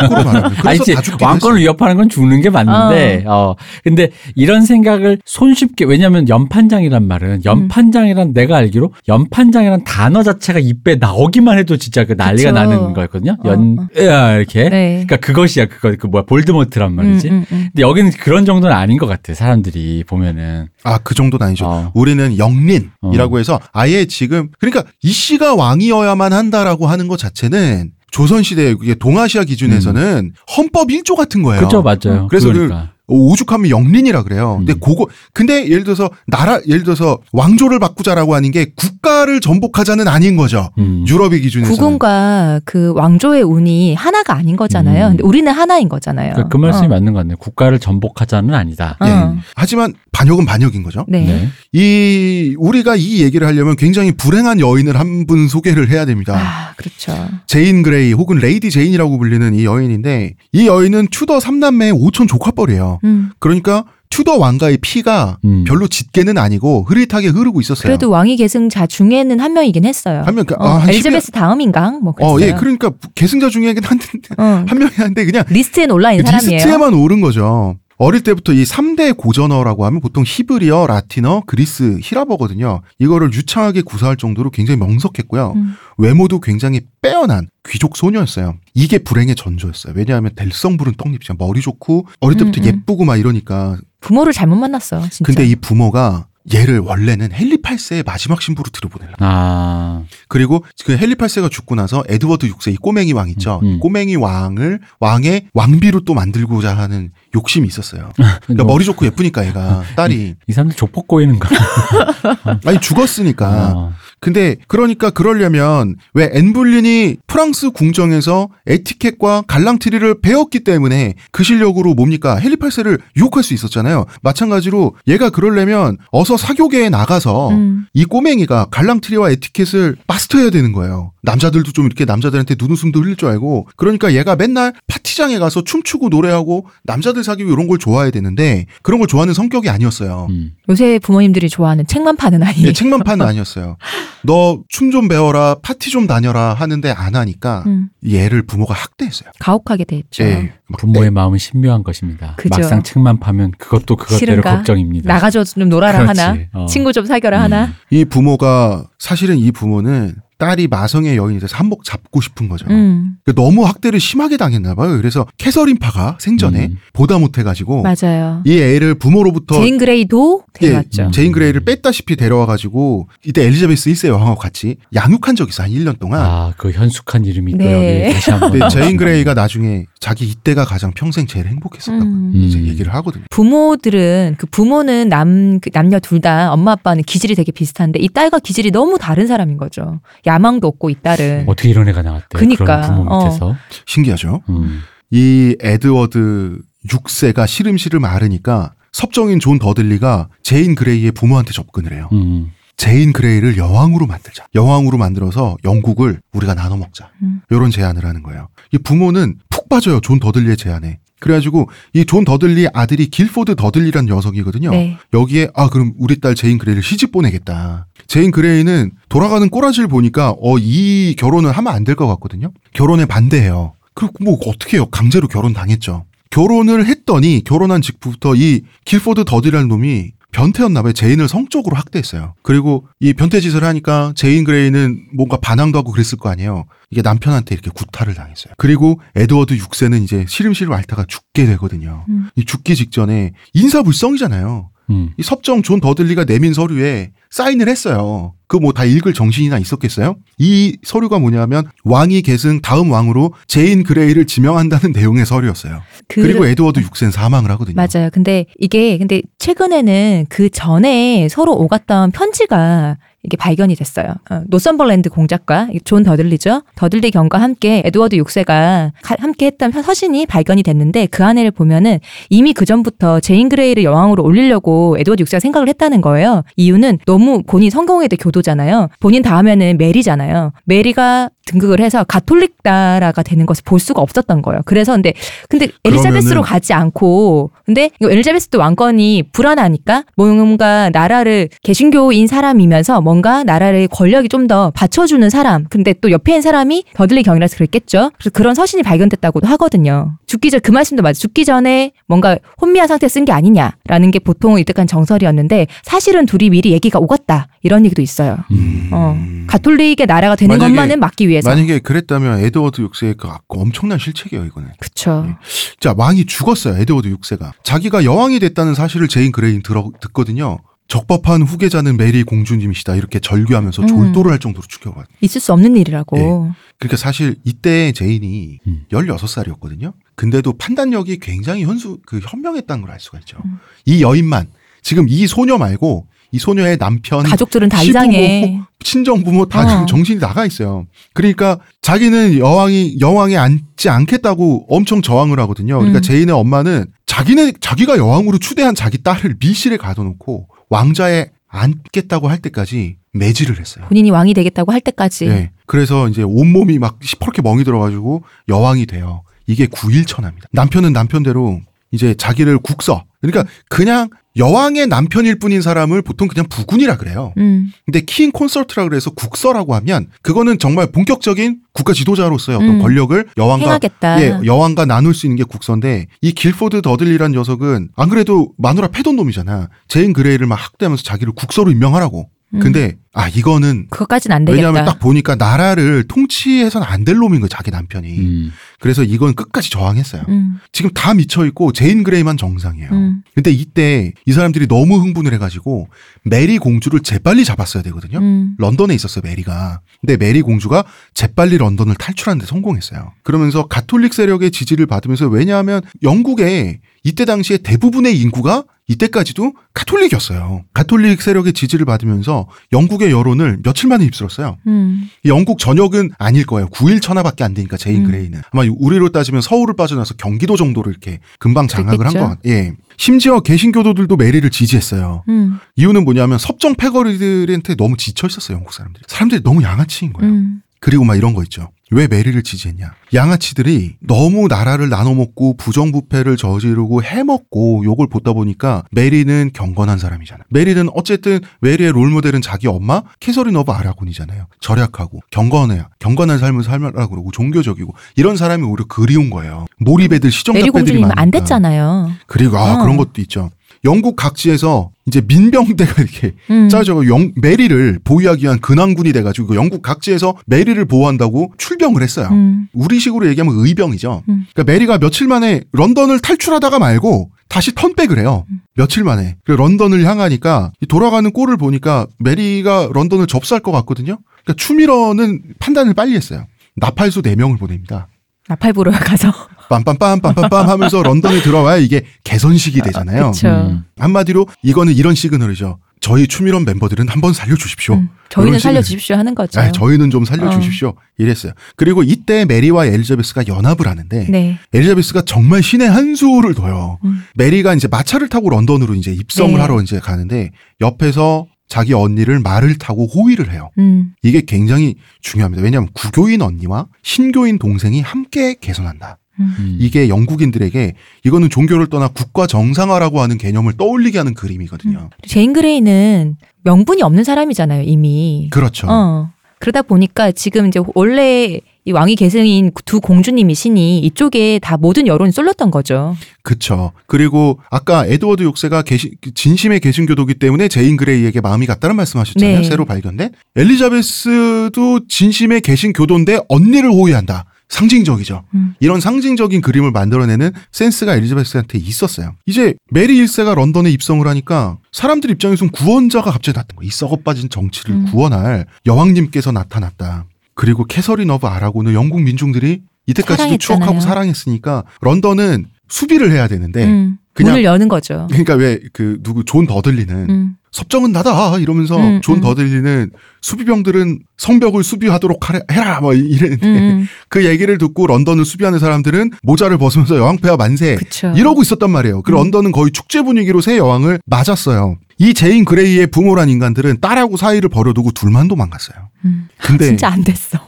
거꾸로 말하면. 그래서 아니, 이제 다 죽긴 왕권을 했어요. 위협하는 건 죽는 게 맞는데, 어. 근데 이런 생각을 손쉽게, 왜냐면 연판장이란 말은, 연판장이란 내가 알기로, 연판장이란 단어 자체가 입에 나오기만 해도 진짜 그 난리가 그쵸. 나는 거였거든요. 어, 연, 어. 으아, 이렇게. 네. 그러니까 그것이야, 그거, 그 뭐야, 볼드모트란 말이지. 음, 음, 음. 근데 여기는 그런 정도는 아닌 것 같아, 사람들이 보면은. 아, 그 정도는 아니죠. 어. 우리는 영린이라고 해서 아예 지금 그러니까 이 씨가 왕이어야만 한다라고 하는 것 자체는 조선시대 그게 동아시아 기준에서는 헌법 1조 같은 거예요. 그죠, 맞아요. 어. 그래서 그 그러니까. 오죽하면 영린이라 그래요. 근데 음. 그거 근데 예를 들어서 나라 예를 들어서 왕조를 바꾸자라고 하는 게 국가를 전복하자는 아닌 거죠. 음. 유럽의 기준에서는. 국운과 그 왕조의 운이 하나가 아닌 거잖아요. 음. 근데 우리는 하나인 거잖아요. 그러니까 그 말씀이 어. 맞는 것 같네요. 국가를 전복하자는 아니다. 어. 예. 하지만 반역은 반역인 거죠. 네. 네. 이 우리가 이 얘기를 하려면 굉장히 불행한 여인을 한 분 소개를 해야 됩니다. 아, 그렇죠. 제인 그레이 혹은 레이디 제인이라고 불리는 이 여인인데 이 여인은 튜더 3남매의 오촌 조카뻘이에요. 음. 그러니까 튜더 왕가의 피가 음. 별로 짙게는 아니고 흐릿하게 흐르고 있었어요. 그래도 왕위 계승자 중에는 한 명이긴 했어요. 한 명, 그- 어, 아, 한 엘리자베스 다음인가? 뭐 그랬어요. 어, 예, 그러니까 계승자 중에는 한, <laughs> 어. 한 명이 한데 그냥 리스트에 올라 있는 사람이에요. 리스트에만 오른 거죠. 어릴 때부터 이 3대 고전어라고 하면 보통 히브리어, 라틴어, 그리스, 헬라어거든요. 이거를 유창하게 구사할 정도로 굉장히 명석했고요. 음. 외모도 굉장히 빼어난 귀족 소녀였어요. 이게 불행의 전조였어요. 왜냐하면 될성부른 떡잎이죠. 머리 좋고 어릴 때부터 음, 음. 예쁘고 막 이러니까. 부모를 잘못 만났어, 진짜. 근데 이 부모가 얘를 원래는 헨리 8세의 마지막 신부로 들여보내려. 아. 그리고 그 헨리 8세가 죽고 나서 에드워드 6세 이 꼬맹이 왕 있죠. 음, 음. 꼬맹이 왕을 왕의 왕비로 또 만들고자 하는 욕심이 있었어요. 그러니까 뭐, 머리 좋고 예쁘니까 얘가 딸이 이 사람들 족보 꼬이는 거. <laughs> 아니 죽었으니까. 어. 근데 그러니까 그러려면 왜 앤 불린이 프랑스 궁정에서 에티켓과 galanterie를 배웠기 때문에 그 실력으로 뭡니까 헨리 8세를 유혹할 수 있었잖아요. 마찬가지로 얘가 그러려면 어서 사교계에 나가서 음. 이 꼬맹이가 galanterie와 에티켓을 마스터해야 되는 거예요. 남자들도 좀 이렇게 남자들한테 눈웃음도 흘릴 줄 알고 그러니까 얘가 맨날 파티장에 가서 춤추고 노래하고 남자들 사귀고 이런 걸 좋아해야 되는데 그런 걸 좋아하는 성격이 아니었어요. 음. 요새 부모님들이 좋아하는 책만 파는 아이. 예, 책만 파는 아니었어요. 너 춤 좀 배워라, 파티 좀 다녀라 하는데 안 하니까 음, 얘를 부모가 학대했어요. 가혹하게 됐죠. 예. 막 부모의 마음은 신묘한 것입니다. 그죠. 막상 책만 파면 그것도 그것대로 싫은가? 걱정입니다. 나가줘 좀 놀아라 그렇지. 하나. 어. 친구 좀 사귀어라 음. 하나. 이 부모가 사실은 이 부모는 딸이 마성의 여인이 돼서 한몫 잡고 싶은 거죠. 음, 그러니까 너무 학대를 심하게 당했나 봐요. 그래서 캐서린파가 생전에 음. 보다 못해가지고 맞아요. 이 애를 부모로부터 제인 그레이도 예, 데려왔죠. 제인 그레이를 뺏다시피 데려와가지고 이때 엘리자베스 1세 여왕하고 같이 양육한 적이 있어 한 1년 동안. 아, 그 현숙한 이름이 또 네. 여기 다시 한번. 제인 그레이가 나중에 자기 이때가 가장 평생 제일 행복했었다고 음. 이제 음. 얘기를 하거든요. 부모들은 그 부모는 남 그 남녀 둘 다 엄마 아빠는 기질이 되게 비슷한데 이 딸과 기질이 너무 다른 사람인 거죠. 야망도 없고 이 딸은 어떻게 이런 애가 나왔대? 그니까, 그런 부모 어. 밑에서. 신기하죠. 음. 이 에드워드 6세가 시름시름 앓으니까 섭정인 존 더들리가 제인 그레이의 부모한테 접근을 해요. 음. 제인 그레이를 여왕으로 만들자. 여왕으로 만들어서 영국을 우리가 나눠 먹자. 음. 이런 제안을 하는 거예요. 이 부모는 푹 빠져요. 존 더들리의 제안에. 그래가지고 이 존 더들리 아들이 길포드 더들리란 녀석이거든요. 네. 여기에 아 그럼 우리 딸 제인 그레이를 시집 보내겠다. 제인 그레이는 돌아가는 꼬라지를 보니까 어 이 결혼을 하면 안 될 것 같거든요. 결혼에 반대해요. 그리고 뭐 어떻게 해요? 강제로 결혼 당했죠. 결혼을 했더니 결혼한 직후부터 이 길포드 더들리라는 놈이 변태였나 봐요. 제인을 성적으로 학대했어요. 그리고 이 변태 짓을 하니까 제인 그레이는 뭔가 반항도 하고 그랬을 거 아니에요. 이게 남편한테 이렇게 구타를 당했어요. 그리고 에드워드 6세는 이제 시름시름 앓다가 죽게 되거든요. 음. 이 죽기 직전에 인사불성이잖아요. 음. 이 섭정 존 더들리가 내민 서류에 사인을 했어요. 그 뭐 다 읽을 정신이나 있었겠어요? 이 서류가 뭐냐면 왕이 계승 다음 왕으로 제인 그레이를 지명한다는 내용의 서류였어요. 그, 그리고 에드워드 6세는 사망을 하거든요. 맞아요. 근데 이게 근데 최근에는 그 전에 서로 오갔던 편지가 이게 발견이 됐어요. 어, 노섬벌랜드 공작가 존 더들리죠. 더들리 경과 함께 에드워드 6세가 함께 했던 서신이 발견이 됐는데 그 안에를 보면은 이미 그 전부터 제인 그레이를 여왕으로 올리려고 에드워드 6세가 생각을 했다는 거예요. 이유는 너무 본인 성공회 교도잖아요. 본인 다음에는 메리잖아요. 메리가 등극을 해서 가톨릭 나라가 되는 것을 볼 수가 없었던 거예요. 그래서 근데 근데 엘리자베스로 가지 않고 근데 엘리자베스도 왕권이 불안하니까 뭔가 나라를 개신교인 사람이면서 뭔가 나라를 권력이 좀 더 받쳐주는 사람. 근데 또 옆에 있는 사람이 더들리 경이라서 그랬겠죠. 그래서 그런 서신이 발견됐다고도 하거든요. 죽기 전 그 말씀도 맞아. 죽기 전에 뭔가 혼미한 상태에 쓴게 아니냐라는 게 보통 이때까지 정설이었는데 사실은 둘이 미리 얘기가 오갔다 이런 얘기도 있어요. 음. 어, 가톨릭의 나라가 되는 것만은 막기 위해 서. 만약에 그랬다면 에드워드 6세의 그 엄청난 실책이에요, 이거는. 그쵸. 예. 자, 왕이 죽었어요, 에드워드 6세가. 자기가 여왕이 됐다는 사실을 제인 그레이는 들어, 듣거든요. 적법한 후계자는 메리 공주님이시다. 이렇게 절규하면서 음. 졸도를 할 정도로 죽여가요. 있을 수 없는 일이라고. 그러니까 사실 이때 제인이 음. 16살이었거든요. 근데도 판단력이 굉장히 현수, 그 현명했다는 걸 알 수가 있죠. 음. 이 여인만, 지금 이 소녀 말고 이 소녀의 남편, 가족들은 다 시부모, 이상해. 친정 부모 다 어. 지금 정신이 나가 있어요. 그러니까 자기는 여왕이 여왕에 앉지 않겠다고 엄청 저항을 하거든요. 그러니까 음. 제인의 엄마는 자기네 자기가 여왕으로 추대한 자기 딸을 밀실에 가둬놓고 왕좌에 앉겠다고 할 때까지 매질을 했어요. 본인이 왕이 되겠다고 할 때까지. 네. 그래서 이제 온몸이 막 시퍼렇게 멍이 들어가지고 여왕이 돼요. 이게 구일천하입니다. 남편은 남편대로 이제 자기를 국서. 그러니까 그냥 여왕의 남편일 뿐인 사람을 보통 그냥 부군이라 그래요. 음. 근데 king consort라 그래서 국서라고 하면 그거는 정말 본격적인 국가 지도자로서의 어떤 음. 권력을 여왕과 행하겠다. 예, 여왕과 나눌 수 있는 게 국서인데 이 길포드 더들리란 녀석은 안 그래도 마누라 패던 놈이잖아. 제인 그레이를 막 학대하면서 자기를 국서로 임명하라고. 음. 근데 아 이거는 그것까지는 안 되겠다. 왜냐하면 딱 보니까 나라를 통치해서는 안 될 놈인 거예요 자기 남편이. 음. 그래서 이건 끝까지 저항했어요. 음. 지금 다 미쳐 있고 제인 그레이만 정상이에요. 음. 근데 이때 이 사람들이 너무 흥분을 해가지고 메리 공주를 재빨리 잡았어야 되거든요. 음. 런던에 있었어요, 메리가. 근데 메리 공주가 재빨리 런던을 탈출하는데 성공했어요. 그러면서 가톨릭 세력의 지지를 받으면서 왜냐하면 영국에 이때 당시에 대부분의 인구가 이때까지도 가톨릭이었어요. 가톨릭 세력의 지지를 받으면서 영국의 여론을 며칠 만에 휩쓸었어요. 음. 영국 전역은 아닐 거예요. 9일 천하밖에 안 되니까 제인 음. 그레이는 아마 우리로 따지면 서울을 빠져나서 경기도 정도로 이렇게 금방 장악을 한 그랬겠죠. 것 같아요. 예. 심지어 개신교도들도 메리를 지지했어요. 음. 이유는 뭐냐면 섭정 패거리들한테 너무 지쳐 있었어요, 영국 사람들이. 사람들이 너무 양아치인 거예요. 음. 그리고 막 이런 거 있죠. 왜 메리를 지지했냐? 양아치들이 너무 나라를 나눠 먹고 부정부패를 저지르고 해먹고 욕을 보다 보니까 메리는 경건한 사람이잖아. 메리는 어쨌든 메리의 롤모델은 자기 엄마 캐서린 오브 아라곤이잖아요. 절약하고 경건해야 경건한 삶을 살라고 그러고 종교적이고 이런 사람이 오히려 그리운 거예요. 몰입애들 시정자 메리 빼들이 공주님 많으니까. 안 됐잖아요. 그리고 아 어. 그런 것도 있죠. 영국 각지에서 이제 민병대가 <laughs> 이렇게 음. 짜져가 영 메리를 보위하기 위한 근왕군이 돼가지고 영국 각지에서 메리를 보호한다고 출병을 했어요. 음. 우리식으로 얘기하면 의병이죠. 음. 그러니까 메리가 며칠 만에 런던을 탈출하다가 말고 다시 turn back을 해요. 음. 며칠 만에. 그래서 런던을 향하니까 이 돌아가는 꼴을 보니까 메리가 런던을 접수할 것 같거든요. 그러니까 추밀원은 판단을 빨리 했어요. 나팔수 4명을 보냅니다. 나팔 부러 가서. 빰빰빰 빰빰빰 하면서 런던에 들어와야 이게 개선식이 되잖아요. 그쵸. 음. 한마디로 이거는 이런 시그널이죠. 저희 추밀원 멤버들은 한번 살려주십시오. 음. 저희는 살려주십시오 하는 거죠. 아, 저희는 좀 살려주십시오. 이랬어요. 그리고 이때 메리와 엘리자베스가 연합을 하는데 네. 엘리자베스가 정말 신의 한 수를 둬요. 음. 메리가 이제 마차를 타고 런던으로 이제 입성을 네. 하러 이제 가는데 옆에서 자기 언니를 말을 타고 호위를 해요. 음. 이게 굉장히 중요합니다. 왜냐하면 구교인 언니와 신교인 동생이 함께 개선한다. 음. 이게 영국인들에게 이거는 종교를 떠나 국가 정상화라고 하는 개념을 떠올리게 하는 그림이거든요. 제인 그레이는 명분이 없는 사람이잖아요, 이미. 그렇죠. 어. 그러다 보니까 지금 이제 원래 이 왕위 계승인 두 공주님이시니 이쪽에 다 모든 여론이 쏠렸던 거죠. 그쵸. 그리고 아까 에드워드 6세가 개신, 진심의 개신교도기 때문에 제인 그레이에게 마음이 갔다는 말씀하셨잖아요. 네. 새로 발견된. 엘리자베스도 진심의 개신교도인데 언니를 호위한다. 상징적이죠. 음. 이런 상징적인 그림을 만들어내는 센스가 엘리자베스한테 있었어요. 이제 메리 1세가 런던에 입성을 하니까 사람들 입장에서는 구원자가 갑자기 나타난 거예요. 이 썩어빠진 정치를 음. 구원할 여왕님께서 나타났다. 그리고 캐서린 오브 아라곤은 영국 민중들이 이때까지도 사랑했잖아요. 추억하고 사랑했으니까 런던은 수비를 해야 되는데 음. 그냥 문을 여는 거죠. 그러니까 왜 그 누구 존 더들리는 음. 섭정은 나다 이러면서 음, 존 음. 더들리는 수비병들은 성벽을 수비하도록 하래- 해라 뭐 이랬는데 음, <laughs> 그 얘기를 듣고 런던을 수비하는 사람들은 모자를 벗으면서 여왕폐하 만세 그쵸. 이러고 있었단 말이에요. 그 음. 런던은 거의 축제 분위기로 새 여왕을 맞았어요. 이 제인 그레이의 부모란 인간들은 딸하고 사위를 버려두고 둘만 도망갔어요. 음. 근데 진짜 안 됐어.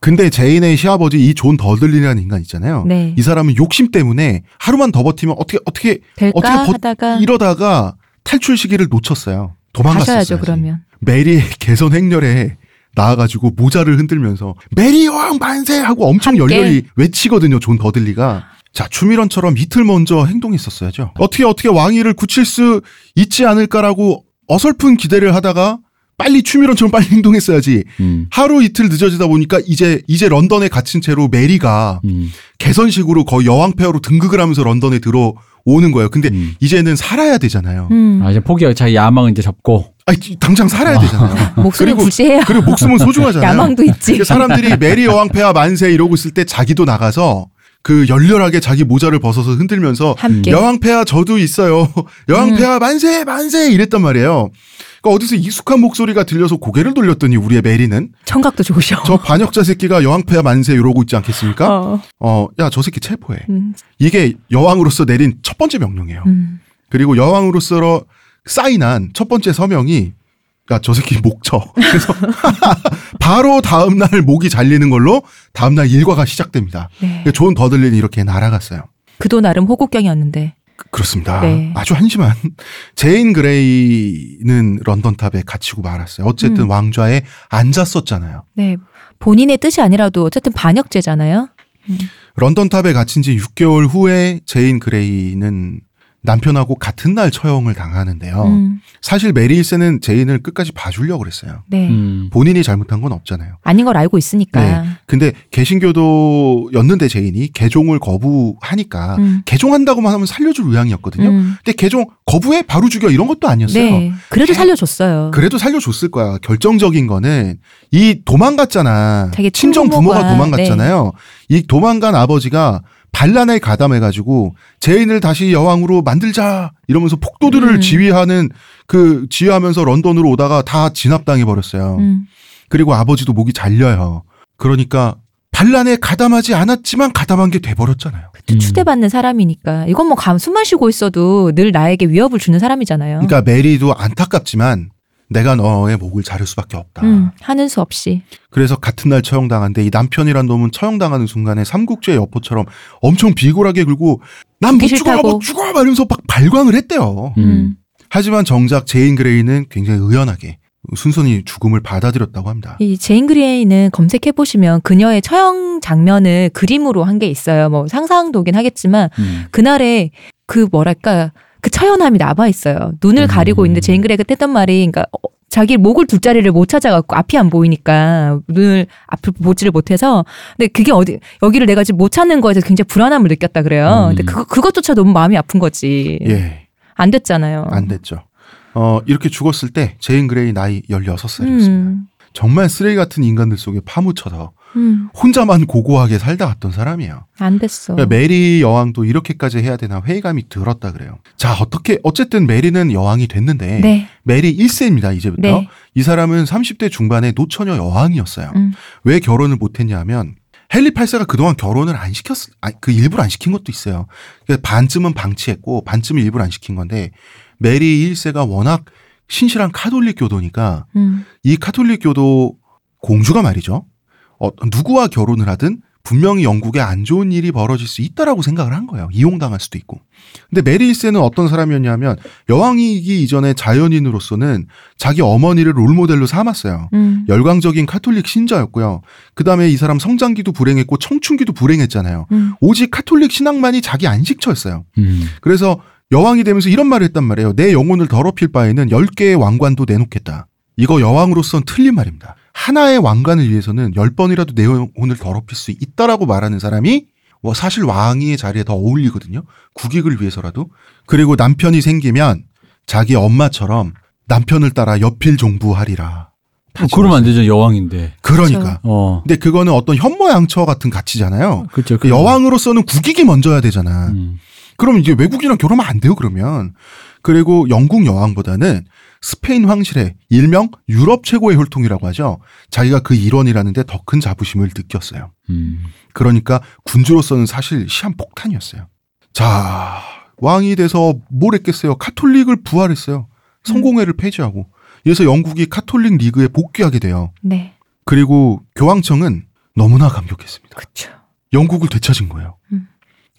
근데 제인의 시아버지 이 존 더들리라는 인간 있잖아요. 네. 이 사람은 욕심 때문에 하루만 더 버티면 어떻게 어떻게 어떻게 버- 하다가 이러다가 탈출 시기를 놓쳤어요. 도망갔었어요. 가셔야죠 그러면. 메리의 <laughs> 개선 행렬에 나와가지고 모자를 흔들면서 메리 여왕 만세 하고 엄청 함께. 열렬히 외치거든요. 존 더들리가. 자 추밀원처럼 이틀 먼저 행동했었어야죠. 어떻게 어떻게 왕위를 굳힐 수 있지 않을까라고 어설픈 기대를 하다가 빨리 추밀원처럼 빨리 행동했어야지. 음. 하루 이틀 늦어지다 보니까 이제 이제 런던에 갇힌 채로 메리가 음. 개선식으로 거의 여왕 폐하로 등극을 하면서 런던에 들어오는 거예요. 근데 음. 이제는 살아야 되잖아요. 음. 아, 이제 포기하고 자기 야망은 이제 접고. 아니, 당장 살아야 되잖아요. <laughs> 목소리 그리고- 굳이 해야 그리고 목숨은 소중하잖아요. <laughs> 야망도 있지. 그러니까 사람들이 메리 여왕 폐하 만세 이러고 있을 때 자기도 나가서 그 열렬하게 자기 모자를 벗어서 흔들면서 함께. 여왕 폐하 저도 있어요. <laughs> 여왕 음. 폐하 만세 만세 이랬단 말이에요. 그러니까 어디서 익숙한 목소리가 들려서 고개를 돌렸더니 우리의 메리는 청각도 좋으셔. 저 반역자 새끼가 여왕 폐하 만세 이러고 있지 않겠습니까? 어. 어, 야 저 새끼 체포해. 음. 이게 여왕으로서 내린 첫 번째 명령이에요. 음. 그리고 여왕으로서 사인한 첫 번째 서명이 그러니까 저 새끼 목쳐. 그래서 <laughs> 바로 다음 날 목이 잘리는 걸로 다음 날 일과가 시작됩니다. 네. 존 더들리가 이렇게 날아갔어요. 그도 나름 호국경이었는데. 그- 그렇습니다. 네. 아주 한심한 <laughs> 제인 그레이는 런던 탑에 갇히고 말았어요. 어쨌든 음. 왕좌에 앉았었잖아요. 네. 본인의 뜻이 아니라도 어쨌든 반역죄잖아요. 런던 탑에 갇힌 지 6개월 후에 제인 그레이는 남편하고 같은 날 처형을 당하는데요. 음. 사실 메리 1세는 제인을 끝까지 봐주려고 그랬어요. 네. 음. 본인이 잘못한 건 없잖아요. 아닌 걸 알고 있으니까. 네. 근데 개신교도였는데 제인이 개종을 거부하니까 음. 개종한다고만 하면 살려줄 의향이었거든요. 음. 근데 개종 거부해 바로 죽여 이런 것도 아니었어요. 네. 그래도 살려줬어요. 그래도 살려줬을 거야. 결정적인 거는 이 도망갔잖아. 자기 친정 부모가 도망갔잖아요. 이 도망간 아버지가 반란에 가담해가지고 제인을 다시 여왕으로 만들자 이러면서 폭도들을 음. 지휘하는 그 지휘하면서 런던으로 오다가 다 진압당해 버렸어요. 음. 그리고 아버지도 목이 잘려요. 그러니까 반란에 가담하지 않았지만 가담한 게 돼버렸잖아요. 또 음. 추대받는 사람이니까. 이건 뭐 감, 숨만 쉬고 있어도 늘 나에게 위협을 주는 사람이잖아요. 그러니까 메리도 안타깝지만 내가 너의 목을 자를 수밖에 없다. 음, 하는 수 없이. 그래서 같은 날 처형당한데 이 남편이란 놈은 처형당하는 순간에 삼국지의 여포처럼 엄청 비굴하게 굴고 난 못 죽어. 못 죽어 막 이러면서 막 발광을 했대요. 음. 하지만 정작 제인 그레이는 굉장히 의연하게 순순히 죽음을 받아들였다고 합니다. 이 제인 그레이는 검색해 보시면 그녀의 처형 장면을 그림으로 한 게 있어요. 뭐 상상도긴 하겠지만 음. 그날에 그 뭐랄까 그 처연함이 남아 있어요. 눈을 음. 가리고 있는데 제인 그레이가 했던 말이 그러니까 어, 자기 목을 둘 자리를 못 찾아갖고 앞이 안 보이니까 눈을 앞을 보지를 못해서 근데 그게 어디 여기를 내가 지금 못 찾는 거에 대해서 굉장히 불안함을 느꼈다 그래요. 음. 근데 그거 그것조차 너무 마음이 아픈 거지. 예, 안 됐잖아요. 안 됐죠. 어, 이렇게 죽었을 때 제인 그레이 나이 16살이었습니다. 음. 정말 쓰레기 같은 인간들 속에 파묻혀서 음. 혼자만 고고하게 살다 왔던 사람이에요. 안 됐어. 그러니까 메리 여왕도 이렇게까지 해야 되나 회의감이 들었다 그래요. 자, 어떻게 어쨌든 메리는 여왕이 됐는데 네. 메리 1세입니다. 이제부터. 네. 이 사람은 30대 중반에 노처녀 여왕이었어요. 음. 왜 결혼을 못 했냐면 헨리 8세가 그동안 결혼을 안 시켰 아, 그 일부러 안 시킨 것도 있어요. 그래서 반쯤은 방치했고 반쯤은 일부러 안 시킨 건데 메리 1세가 워낙 신실한 카톨릭 교도니까 음. 이 카톨릭 교도 공주가 말이죠. 어, 누구와 결혼을 하든 분명히 영국에 안 좋은 일이 벌어질 수 있다라고 생각을 한 거예요. 이용당할 수도 있고. 근데 메리 1세는 어떤 사람이었냐면 여왕이기 이전에 자연인으로서는 자기 어머니를 롤모델로 삼았어요. 음. 열광적인 카톨릭 신자였고요. 그 다음에 이 사람 성장기도 불행했고 청춘기도 불행했잖아요. 음. 오직 카톨릭 신앙만이 자기 안식처였어요. 음. 그래서 여왕이 되면서 이런 말을 했단 말이에요. 내 영혼을 더럽힐 바에는 10개의 왕관도 내놓겠다. 이거 여왕으로선 틀린 말입니다. 하나의 왕관을 위해서는 10번이라도 내 영혼을 더럽힐 수 있다라고 말하는 사람이 뭐 사실 왕위의 자리에 더 어울리거든요. 국익을 위해서라도. 그리고 남편이 생기면 자기 엄마처럼 남편을 따라 옆일 종부하리라. 다 어, 그러면 안. 되죠. 여왕인데. 그러니까. 어. 근데 그거는 어떤 현모양처 같은 가치잖아요. 그렇죠. 그 여왕으로서는 국익이 먼저야 되잖아. 음. 그럼 이제 외국인이랑 결혼하면 안 돼요, 그러면. 그리고 영국 여왕보다는 스페인 황실의 일명 유럽 최고의 혈통이라고 하죠. 자기가 그 일원이라는데 더 큰 자부심을 느꼈어요. 음. 그러니까 군주로서는 사실 시한폭탄이었어요. 자, 왕이 돼서 뭘 했겠어요? 카톨릭을 부활했어요. 성공회를 폐지하고. 그래서 영국이 카톨릭 리그에 복귀하게 돼요. 네. 그리고 교황청은 너무나 감격했습니다. 그쵸. 영국을 되찾은 거예요. 음.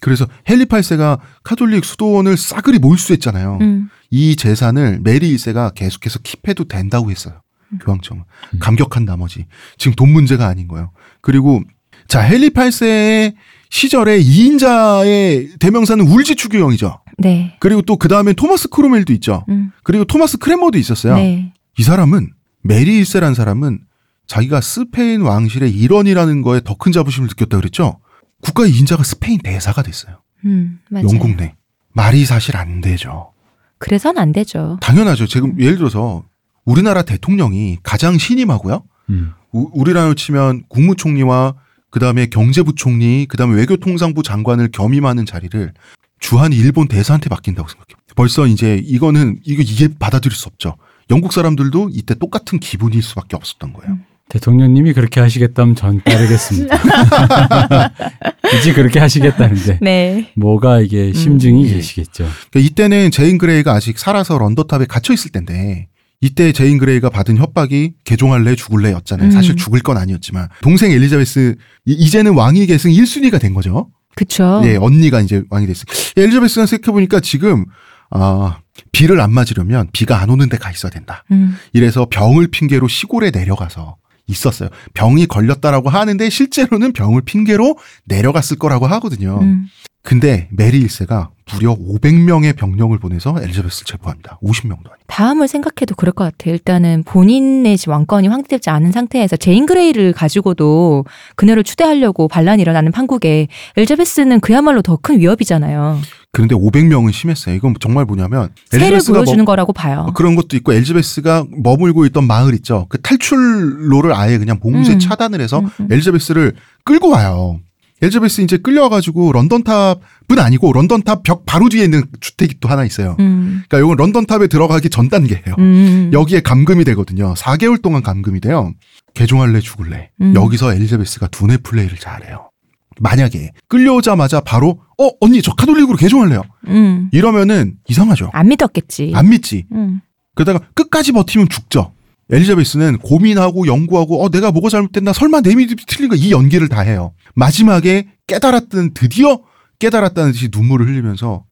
그래서 헨리 8세가 카톨릭 수도원을 싸그리 몰수했잖아요. 음. 이 재산을 메리 1세가 계속해서 keep해도 된다고 했어요. 교황청은. 음. 감격한 나머지. 지금 돈 문제가 아닌 거예요. 그리고 자, 헨리 8세의 시절에 2인자의 대명사는 울지 추기경이죠. 네. 그리고 또 그 다음에 토마스 크롬웰도 있죠. 음. 그리고 토마스 크랜머도 있었어요. 네. 이 사람은 메리 1세란 사람은 자기가 스페인 왕실의 일원이라는 거에 더 큰 자부심을 느꼈다 그랬죠. 국가의 인자가 스페인 대사가 됐어요. 음, 맞아요. 영국 내. 말이 사실 안 되죠. 그래서는 안 되죠. 당연하죠. 지금 예를 들어서 우리나라 대통령이 가장 신임하고요. 음. 우, 우리나라로 치면 국무총리와 그다음에 경제부총리, 그다음에 외교통상부 장관을 겸임하는 자리를 주한 일본 대사한테 맡긴다고 생각해요. 벌써 이제 이거는 이거 이게 받아들일 수 없죠. 영국 사람들도 이때 똑같은 기분일 수밖에 없었던 거예요. 대표님이 그렇게 하시겠다면 전 따르겠습니다. <laughs> 굳이 그렇게 하시겠다는데 네. 뭐가 이게 심증이 음. 계시겠죠. 그러니까 이때는 제인 그레이가 아직 살아서 런던탑에 갇혀 있을 때인데 이때 제인 그레이가 받은 협박이 개종할래 죽을래였잖아요. 음. 사실 죽을 건 아니었지만 동생 엘리자베스 이- 이제는 왕위 계승 1순위가 된 거죠. 그쵸. 예, 언니가 이제 왕이 됐어요. 엘리자베스가 생각해 보니까 지금 아 비를 안 맞으려면 비가 안 오는 데가 있어야 된다. 음. 이래서 병을 핑계로 시골에 내려가서 있었어요. 병이 걸렸다라고 하는데 실제로는 병을 핑계로 내려갔을 거라고 하거든요. 음. 근데 메리 1세가 무려 500명의 병력을 보내서 엘리자베스를 체포합니다. 50명도 아니고. 다음을 생각해도 그럴 것 같아요. 일단은 본인의 왕권이 확대되지 않은 상태에서 제인 그레이를 가지고도 그녀를 추대하려고 반란이 일어나는 판국에 엘리자베스는 그야말로 더 큰 위협이잖아요. 그런데 500명은 심했어요. 이건 정말 뭐냐면 세를 보여주는 뭐- 거라고 봐요. 어, 그런 것도 있고 엘리자베스가 머물고 있던 마을 있죠. 그 탈출로를 아예 그냥 봉쇄 음. 차단을 해서 음, 음. 엘리자베스를 끌고 와요. 엘리자베스 이제 끌려와가지고 런던탑은 아니고 런던탑 벽 바로 뒤에 있는 주택이 또 하나 있어요. 음. 그러니까 이건 런던탑에 들어가기 전 단계예요. 음. 여기에 감금이 되거든요. 4개월 동안 감금이 돼요. 개종할래 죽을래. 음. 여기서 엘리자베스가 두뇌 플레이를 잘해요. 만약에 끌려오자마자 바로 어 언니 저 카톨릭으로 개종할래요. 음. 이러면은 이상하죠. 안 믿었겠지. 안 믿지. 음. 그러다가 끝까지 버티면 죽죠. 엘리자베스는 고민하고 연구하고 어 내가 뭐가 잘못됐나 설마 내 믿음이 틀린가 이 연기를 다 해요. 마지막에 깨달았던 드디어 깨달았다는 듯이 눈물을 흘리면서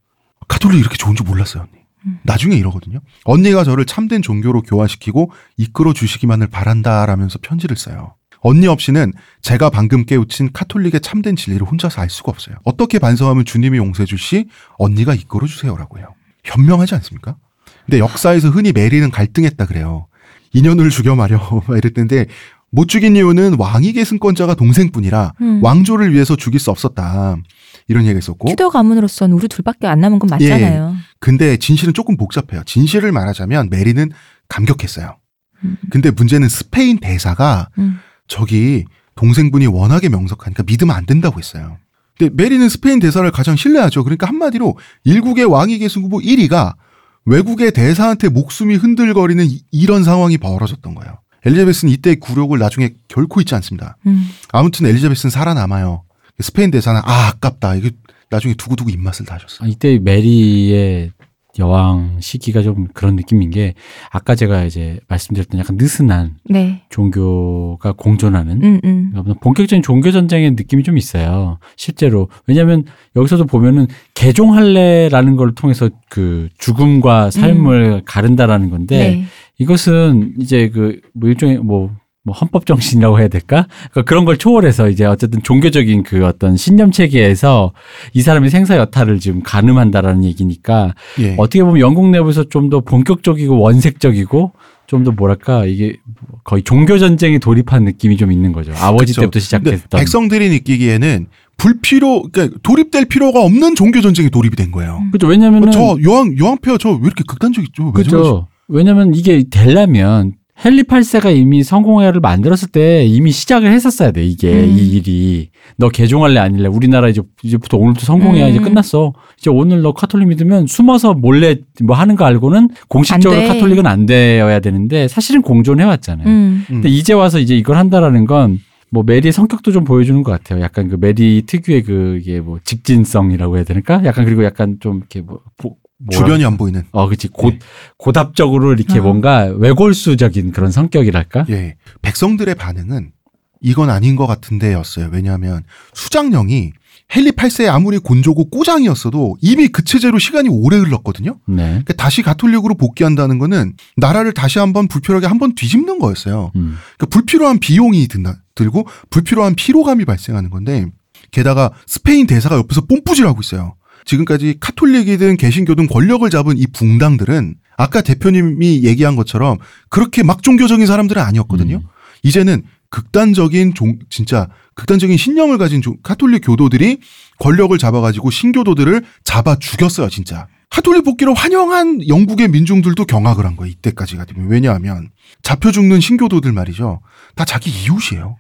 카톨릭 이렇게 좋은 줄 몰랐어요 언니. 음. 나중에 이러거든요. 언니가 저를 참된 종교로 교화시키고 이끌어 주시기만을 바란다라면서 편지를 써요. 언니 없이는 제가 방금 깨우친 카톨릭의 참된 진리를 혼자서 알 수가 없어요. 어떻게 반성하면 주님이 용서해 주시 언니가 이끌어 주세요라고 해요. 현명하지 않습니까? 근데 역사에서 흔히 메리는 갈등했다 그래요. 인연을 죽여 <laughs> 막 이랬는데 못 죽인 이유는 왕위 계승권자가 동생뿐이라 음. 왕조를 위해서 죽일 수 없었다. 이런 얘기가 있었고. 튜더 가문으로서는 우리 둘밖에 안 남은 건 맞잖아요. 근데 진실은 조금 복잡해요. 진실을 말하자면 메리는 감격했어요. 음. 근데 문제는 스페인 대사가 음. 저기 동생분이 워낙에 명석하니까 믿으면 안 된다고 했어요. 근데 메리는 스페인 대사를 가장 신뢰하죠. 그러니까 한마디로 일국의 왕위 계승 후보 1위가 외국의 대사한테 목숨이 흔들거리는 이- 이런 상황이 벌어졌던 거예요. 엘리자베스는 이때 굴욕을 나중에 결코 잊지 않습니다. 음. 아무튼 엘리자베스는 살아남아요. 스페인 대사는 아 아깝다. 이게 나중에 두고두고 입맛을 다셨어. 아, 이때 메리의 여왕 시기가 좀 그런 느낌인 게 아까 제가 이제 말씀드렸던 약간 느슨한 네. 종교가 공존하는 음, 음. 그러니까 본격적인 종교 전쟁의 느낌이 좀 있어요. 실제로 왜냐하면 여기서도 보면은 개종할래라는 걸 통해서 그 죽음과 삶을 가른다라는 건데 네. 이것은 이제 그 뭐 일종의 뭐, 뭐 헌법 정신이라고 해야 될까? 그러니까 그런 걸 초월해서 이제 어쨌든 종교적인 그 어떤 신념 체계에서 이 사람의 생사 여타를 지금 가늠한다라는 얘기니까 예. 어떻게 보면 영국 내부에서 좀 더 본격적이고 원색적이고 좀 더 뭐랄까 이게 거의 종교 전쟁에 돌입한 느낌이 좀 있는 거죠. 아버지 그쵸. 때부터 시작했던. 백성들이 느끼기에는 불필요, 그러니까 돌입될 필요가 없는 종교 전쟁에 돌입이 된 거예요. 그죠. 왜냐면은 저 여왕 폐하 저왜 이렇게 극단적이죠? 그죠. 왜냐면 이게 되려면 헨리 8세가 이미 성공회를 만들었을 때 이미 시작을 했었어야 돼 이게 음. 이 일이 너 개종할래 아닐래 우리나라 이제 이제부터 오늘부터 성공해야 음. 이제 끝났어 이제 오늘 너 카톨릭 믿으면 숨어서 몰래 뭐 하는 거 알고는 공식적으로 안 돼. 카톨릭은 안 되어야 되는데 사실은 공존해 왔잖아요. 음. 음. 근데 이제 와서 이제 이걸 한다라는 건 뭐 메리의 성격도 좀 보여주는 것 같아요. 약간 그 메리 특유의 그 이게 뭐 직진성이라고 해야 되니까 약간 그리고 약간 좀 이렇게 뭐, 뭐 주변이 안 보이는. 어 그치 고, 네. 고답적으로 이렇게 어. 뭔가 외골수적인 그런 성격이랄까. 예. 백성들의 반응은 이건 아닌 것 같은데였어요. 왜냐하면 수장령이 헨리 8세의 아무리 곤조고 꼬장이었어도 이미 그 체제로 시간이 오래 흘렀거든요. 네. 그러니까 다시 가톨릭으로 복귀한다는 거는 나라를 다시 한번 불필요하게 한번 뒤집는 거였어요. 음. 그러니까 불필요한 비용이 든다, 들고 불필요한 피로감이 발생하는 건데 게다가 스페인 대사가 옆에서 뽐뿌질하고 있어요. 지금까지 카톨릭이든 개신교든 권력을 잡은 이 붕당들은 아까 대표님이 얘기한 것처럼 그렇게 막 종교적인 사람들은 아니었거든요. 음. 이제는 극단적인 종 진짜 극단적인 신념을 가진 종- 카톨릭 교도들이 권력을 잡아가지고 신교도들을 잡아 죽였어요, 진짜. 카톨릭 복귀를 환영한 영국의 민중들도 경악을 한 거예요, 이때까지가 되면. 왜냐하면 잡혀 죽는 신교도들 말이죠. 다 자기 이웃이에요.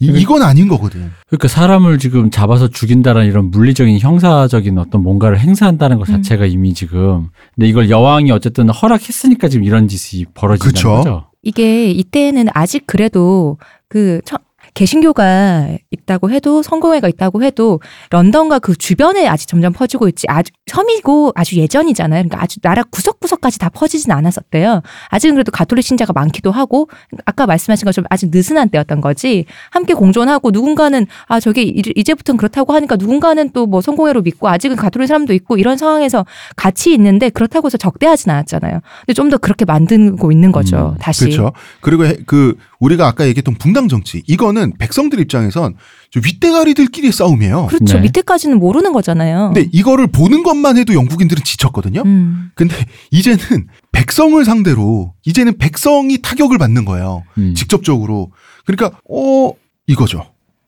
이, 이건 아닌 거거든. 그러니까 사람을 지금 잡아서 죽인다라는 이런 물리적인 형사적인 어떤 뭔가를 행사한다는 것 음. 자체가 이미 지금 근데 이걸 여왕이 어쨌든 허락했으니까 지금 이런 짓이 벌어진다는 그쵸. 거죠. 이게 이때는 아직 그래도 그 처- 개신교가 있다고 해도 성공회가 있다고 해도 런던과 그 주변에 아직 점점 퍼지고 있지 아주 섬이고 아주 예전이잖아요. 그러니까 아주 나라 구석구석까지 다 퍼지진 않았었대요. 아직은 그래도 가톨릭 신자가 많기도 하고 아까 말씀하신 것처럼 아직 느슨한 때였던 거지. 함께 공존하고 누군가는 아 저게 이- 이제부터는 그렇다고 하니까 누군가는 또 뭐 성공회로 믿고 아직은 가톨릭 사람도 있고 이런 상황에서 같이 있는데 그렇다고 해서 적대하진 않았잖아요. 근데 좀 더 그렇게 만들고 있는 거죠. 음, 다시. 그렇죠. 그리고 해- 그 우리가 아까 얘기했던 붕당 정치 이거는 백성들 입장에선 저 윗대가리들끼리의 싸움이에요. 그렇죠. 네. 밑에까지는 모르는 거잖아요. 근데 이거를 보는 것만 해도 영국인들은 지쳤거든요. 음. 근데 이제는 백성을 상대로 이제는 백성이 타격을 받는 거예요. 음. 직접적으로. 그러니까 어 이거죠.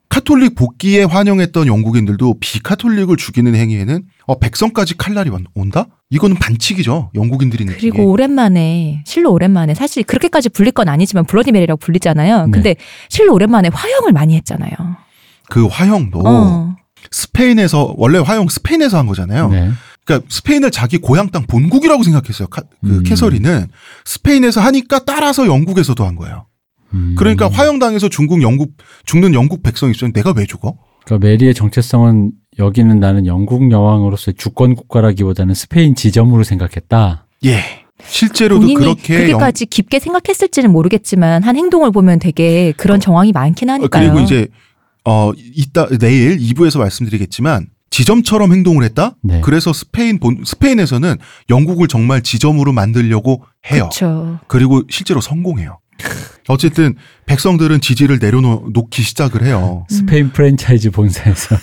카톨릭 복귀에 환영했던 영국인들도 비카톨릭을 죽이는 행위에는 어 백성까지 칼날이 온- 온다? 이거는 반칙이죠. 영국인들이 느끼기에. 그리고 오랜만에 실로 오랜만에 사실 그렇게까지 불릴 건 아니지만 블러디메리라고 불리잖아요. 네. 근데 실로 오랜만에 화형을 많이 했잖아요. 그 화형도 어. 스페인에서 원래 화형 스페인에서 한 거잖아요. 네. 그러니까 스페인을 자기 고향 땅 본국이라고 생각했어요. 카- 그 음. 캐서린은 스페인에서 하니까 따라서 영국에서도 한 거예요. 음. 그러니까 화형당해서 중국 영국 죽는 영국 백성 입장에 내가 왜 죽어? 그러니까 메리의 정체성은 여기는 나는 영국 여왕으로서의 주권 국가라기보다는 스페인 지점으로 생각했다. 예. 실제로도 본인이 그렇게 영- 그렇게까지 깊게 생각했을지는 모르겠지만 한 행동을 보면 되게 그런 정황이 많긴 어, 하니까요. 그리고 이제 어 이따 내일 2부에서 말씀드리겠지만 지점처럼 행동을 했다. 네. 그래서 스페인 본 스페인에서는 영국을 정말 지점으로 만들려고 해요. 그렇죠. 그리고 실제로 성공해요. 어쨌든 백성들은 지지를 내려놓기 시작을 해요. 스페인 프랜차이즈 본사에서.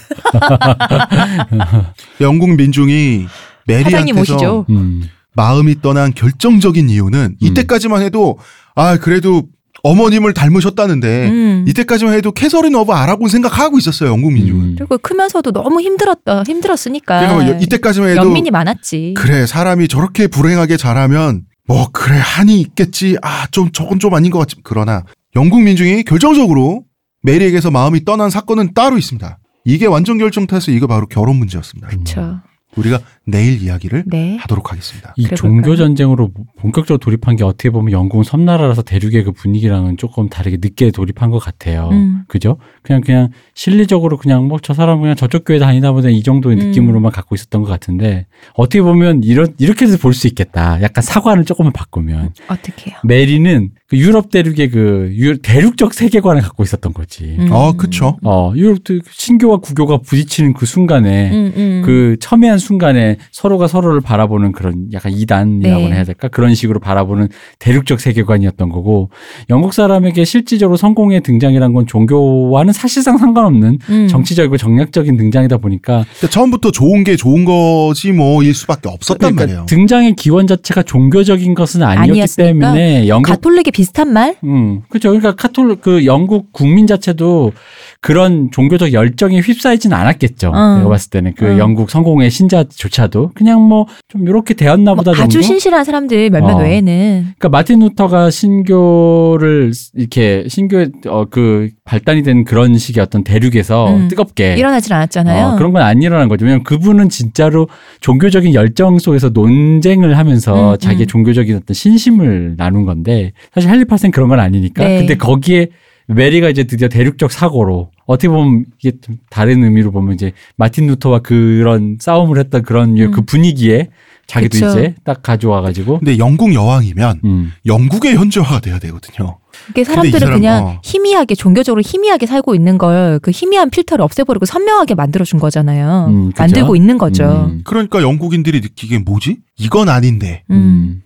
<laughs> 영국 민중이 메리한테서 오시죠. 음. 마음이 떠난 결정적인 이유는 이때까지만 해도 아 그래도 어머님을 닮으셨다는데 음. 이때까지만 해도 캐서린 오브 아라곤 생각하고 있었어요 영국 민중은. 음. 그리고 크면서도 너무 힘들었다 힘들었으니까. 그러니까 뭐 이때까지만 해도 연민이 많았지. 그래 사람이 저렇게 불행하게 자라면 뭐 그래 한이 있겠지 아 좀 저건 좀 아닌 것 같지 그러나 영국 민중이 결정적으로 메리에게서 마음이 떠난 사건은 따로 있습니다. 이게 완전 결정타에서 이거 바로 결혼 문제였습니다. 그렇죠. 우리가 내일 이야기를 네. 하도록 하겠습니다. 이 종교? 전쟁으로 본격적으로 돌입한 게 어떻게 보면 영국은 섬나라라서 대륙의 그 분위기랑은 조금 다르게 늦게 돌입한 것 같아요. 음. 그죠? 그냥 그냥 실리적으로 그냥 뭐 저 사람 그냥 저쪽 교회 다니다 보다 이 정도의 음. 느낌으로만 갖고 있었던 것 같은데 어떻게 보면 이런 이렇게도 볼 수 있겠다. 약간 사관을 조금만 바꾸면 어떻게 해요? 메리는 그 유럽 대륙의 그 유- 대륙적 세계관을 갖고 있었던 거지. 음. 어 그쵸. 어 유럽 대- 신교와 구교가 부딪히는 그 순간에 음, 음. 그 첨예한 순간에 서로가 서로를 바라보는 그런 약간 이단이라고 네. 해야 될까 그런 식으로 바라보는 대륙적 세계관이었던 거고 영국 사람에게 실질적으로 성공의 등장이란 건 종교와는 사실상 상관없는 음. 정치적이고 정략적인 등장이다 보니까 그러니까 처음부터 좋은 게 좋은 거지 뭐일 수밖에 없었단 그러니까 말이에요. 등장의 기원 자체가 종교적인 것은 아니었기 아니었으니까 때문에 영국 가톨릭이 비슷한 말? 음, 그렇죠. 그러니까 카톨릭 그 영국 국민 자체도 그런 종교적 열정에 휩싸이진 않았겠죠. 어. 내가 봤을 때는 그 어. 영국 성공의 신자조차 도 그냥 뭐 좀 이렇게 되었나 뭐 보다 정도. 아주 신실한 사람들 몇몇 어. 외에는 그러니까 마틴 루터가 신교를 이렇게 신교의 어, 그 발단이 된 그런 식의 어떤 대륙에서 음. 뜨겁게 일어나질 않았잖아요. 어, 그런 건 안 일어난 거죠. 왜냐면 그분은 진짜로 종교적인 열정 속에서 논쟁을 하면서 음, 자기의 음. 종교적인 어떤 신심을 나눈 건데 사실 할리 파센 그런 건 아니니까. 네. 근데 거기에 메리가 이제 드디어 대륙적 사고로 어떻게 보면 이게 좀 다른 의미로 보면 이제 마틴 루터와 그런 싸움을 했던 그런 음. 그 분위기에 자기도 그쵸. 이제 딱 가져와 가지고 근데 영국 여왕이면 음. 영국의 현지화가 돼야 되거든요. 이게 사람들은 사람, 그냥 어. 희미하게 종교적으로 희미하게 살고 있는 걸 그 희미한 필터를 없애버리고 선명하게 만들어준 거잖아요. 음? 만들고 있는 거죠. 음. 그러니까 영국인들이 느끼기에 뭐지? 이건 아닌데. 음, 음.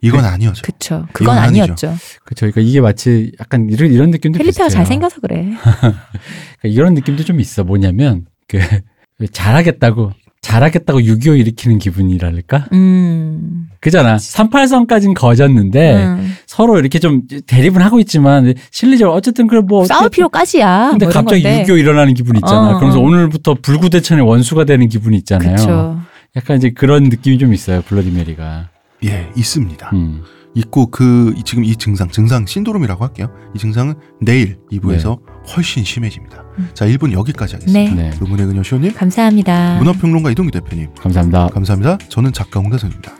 이건 아니었죠. 그쵸. 그건. 아니었죠. 그쵸. 그러니까 이게 마치 약간 이런, 이런 느낌도 펠리페가. 잘생겨서 그래. <laughs> 그러니까 이런 느낌도 좀 있어. 뭐냐면 그 <laughs> 잘하겠다고 잘하겠다고 6.25 일으키는 기분이랄까? 음. 그잖아. 38선까진 거졌는데 음. 서로 이렇게 좀 대립은 하고 있지만 실리적으로 어쨌든 그래 뭐 싸울 필요까지야. 근데 뭐 갑자기 건데. 6.25 일어나는 기분이 있잖아. 어, 그러면서 어. 오늘부터 불구대천의 원수가 되는 기분이 있잖아요. 그쵸. 약간 이제 그런 느낌이 좀 있어요. 블러디 메리가. 예, 있습니다. 음. 있고 그 이- 지금 이 증상, 증상 신도롬이라고 할게요. 이 증상은 내일 2부에서 훨씬 심해집니다. 음. 자, 1분 여기까지 하겠습니다. 네. 네. 의문의 그녀 시호님, 감사합니다. 문화평론가 이동규 대표님, 감사합니다. 감사합니다. 저는 작가 홍대선입니다.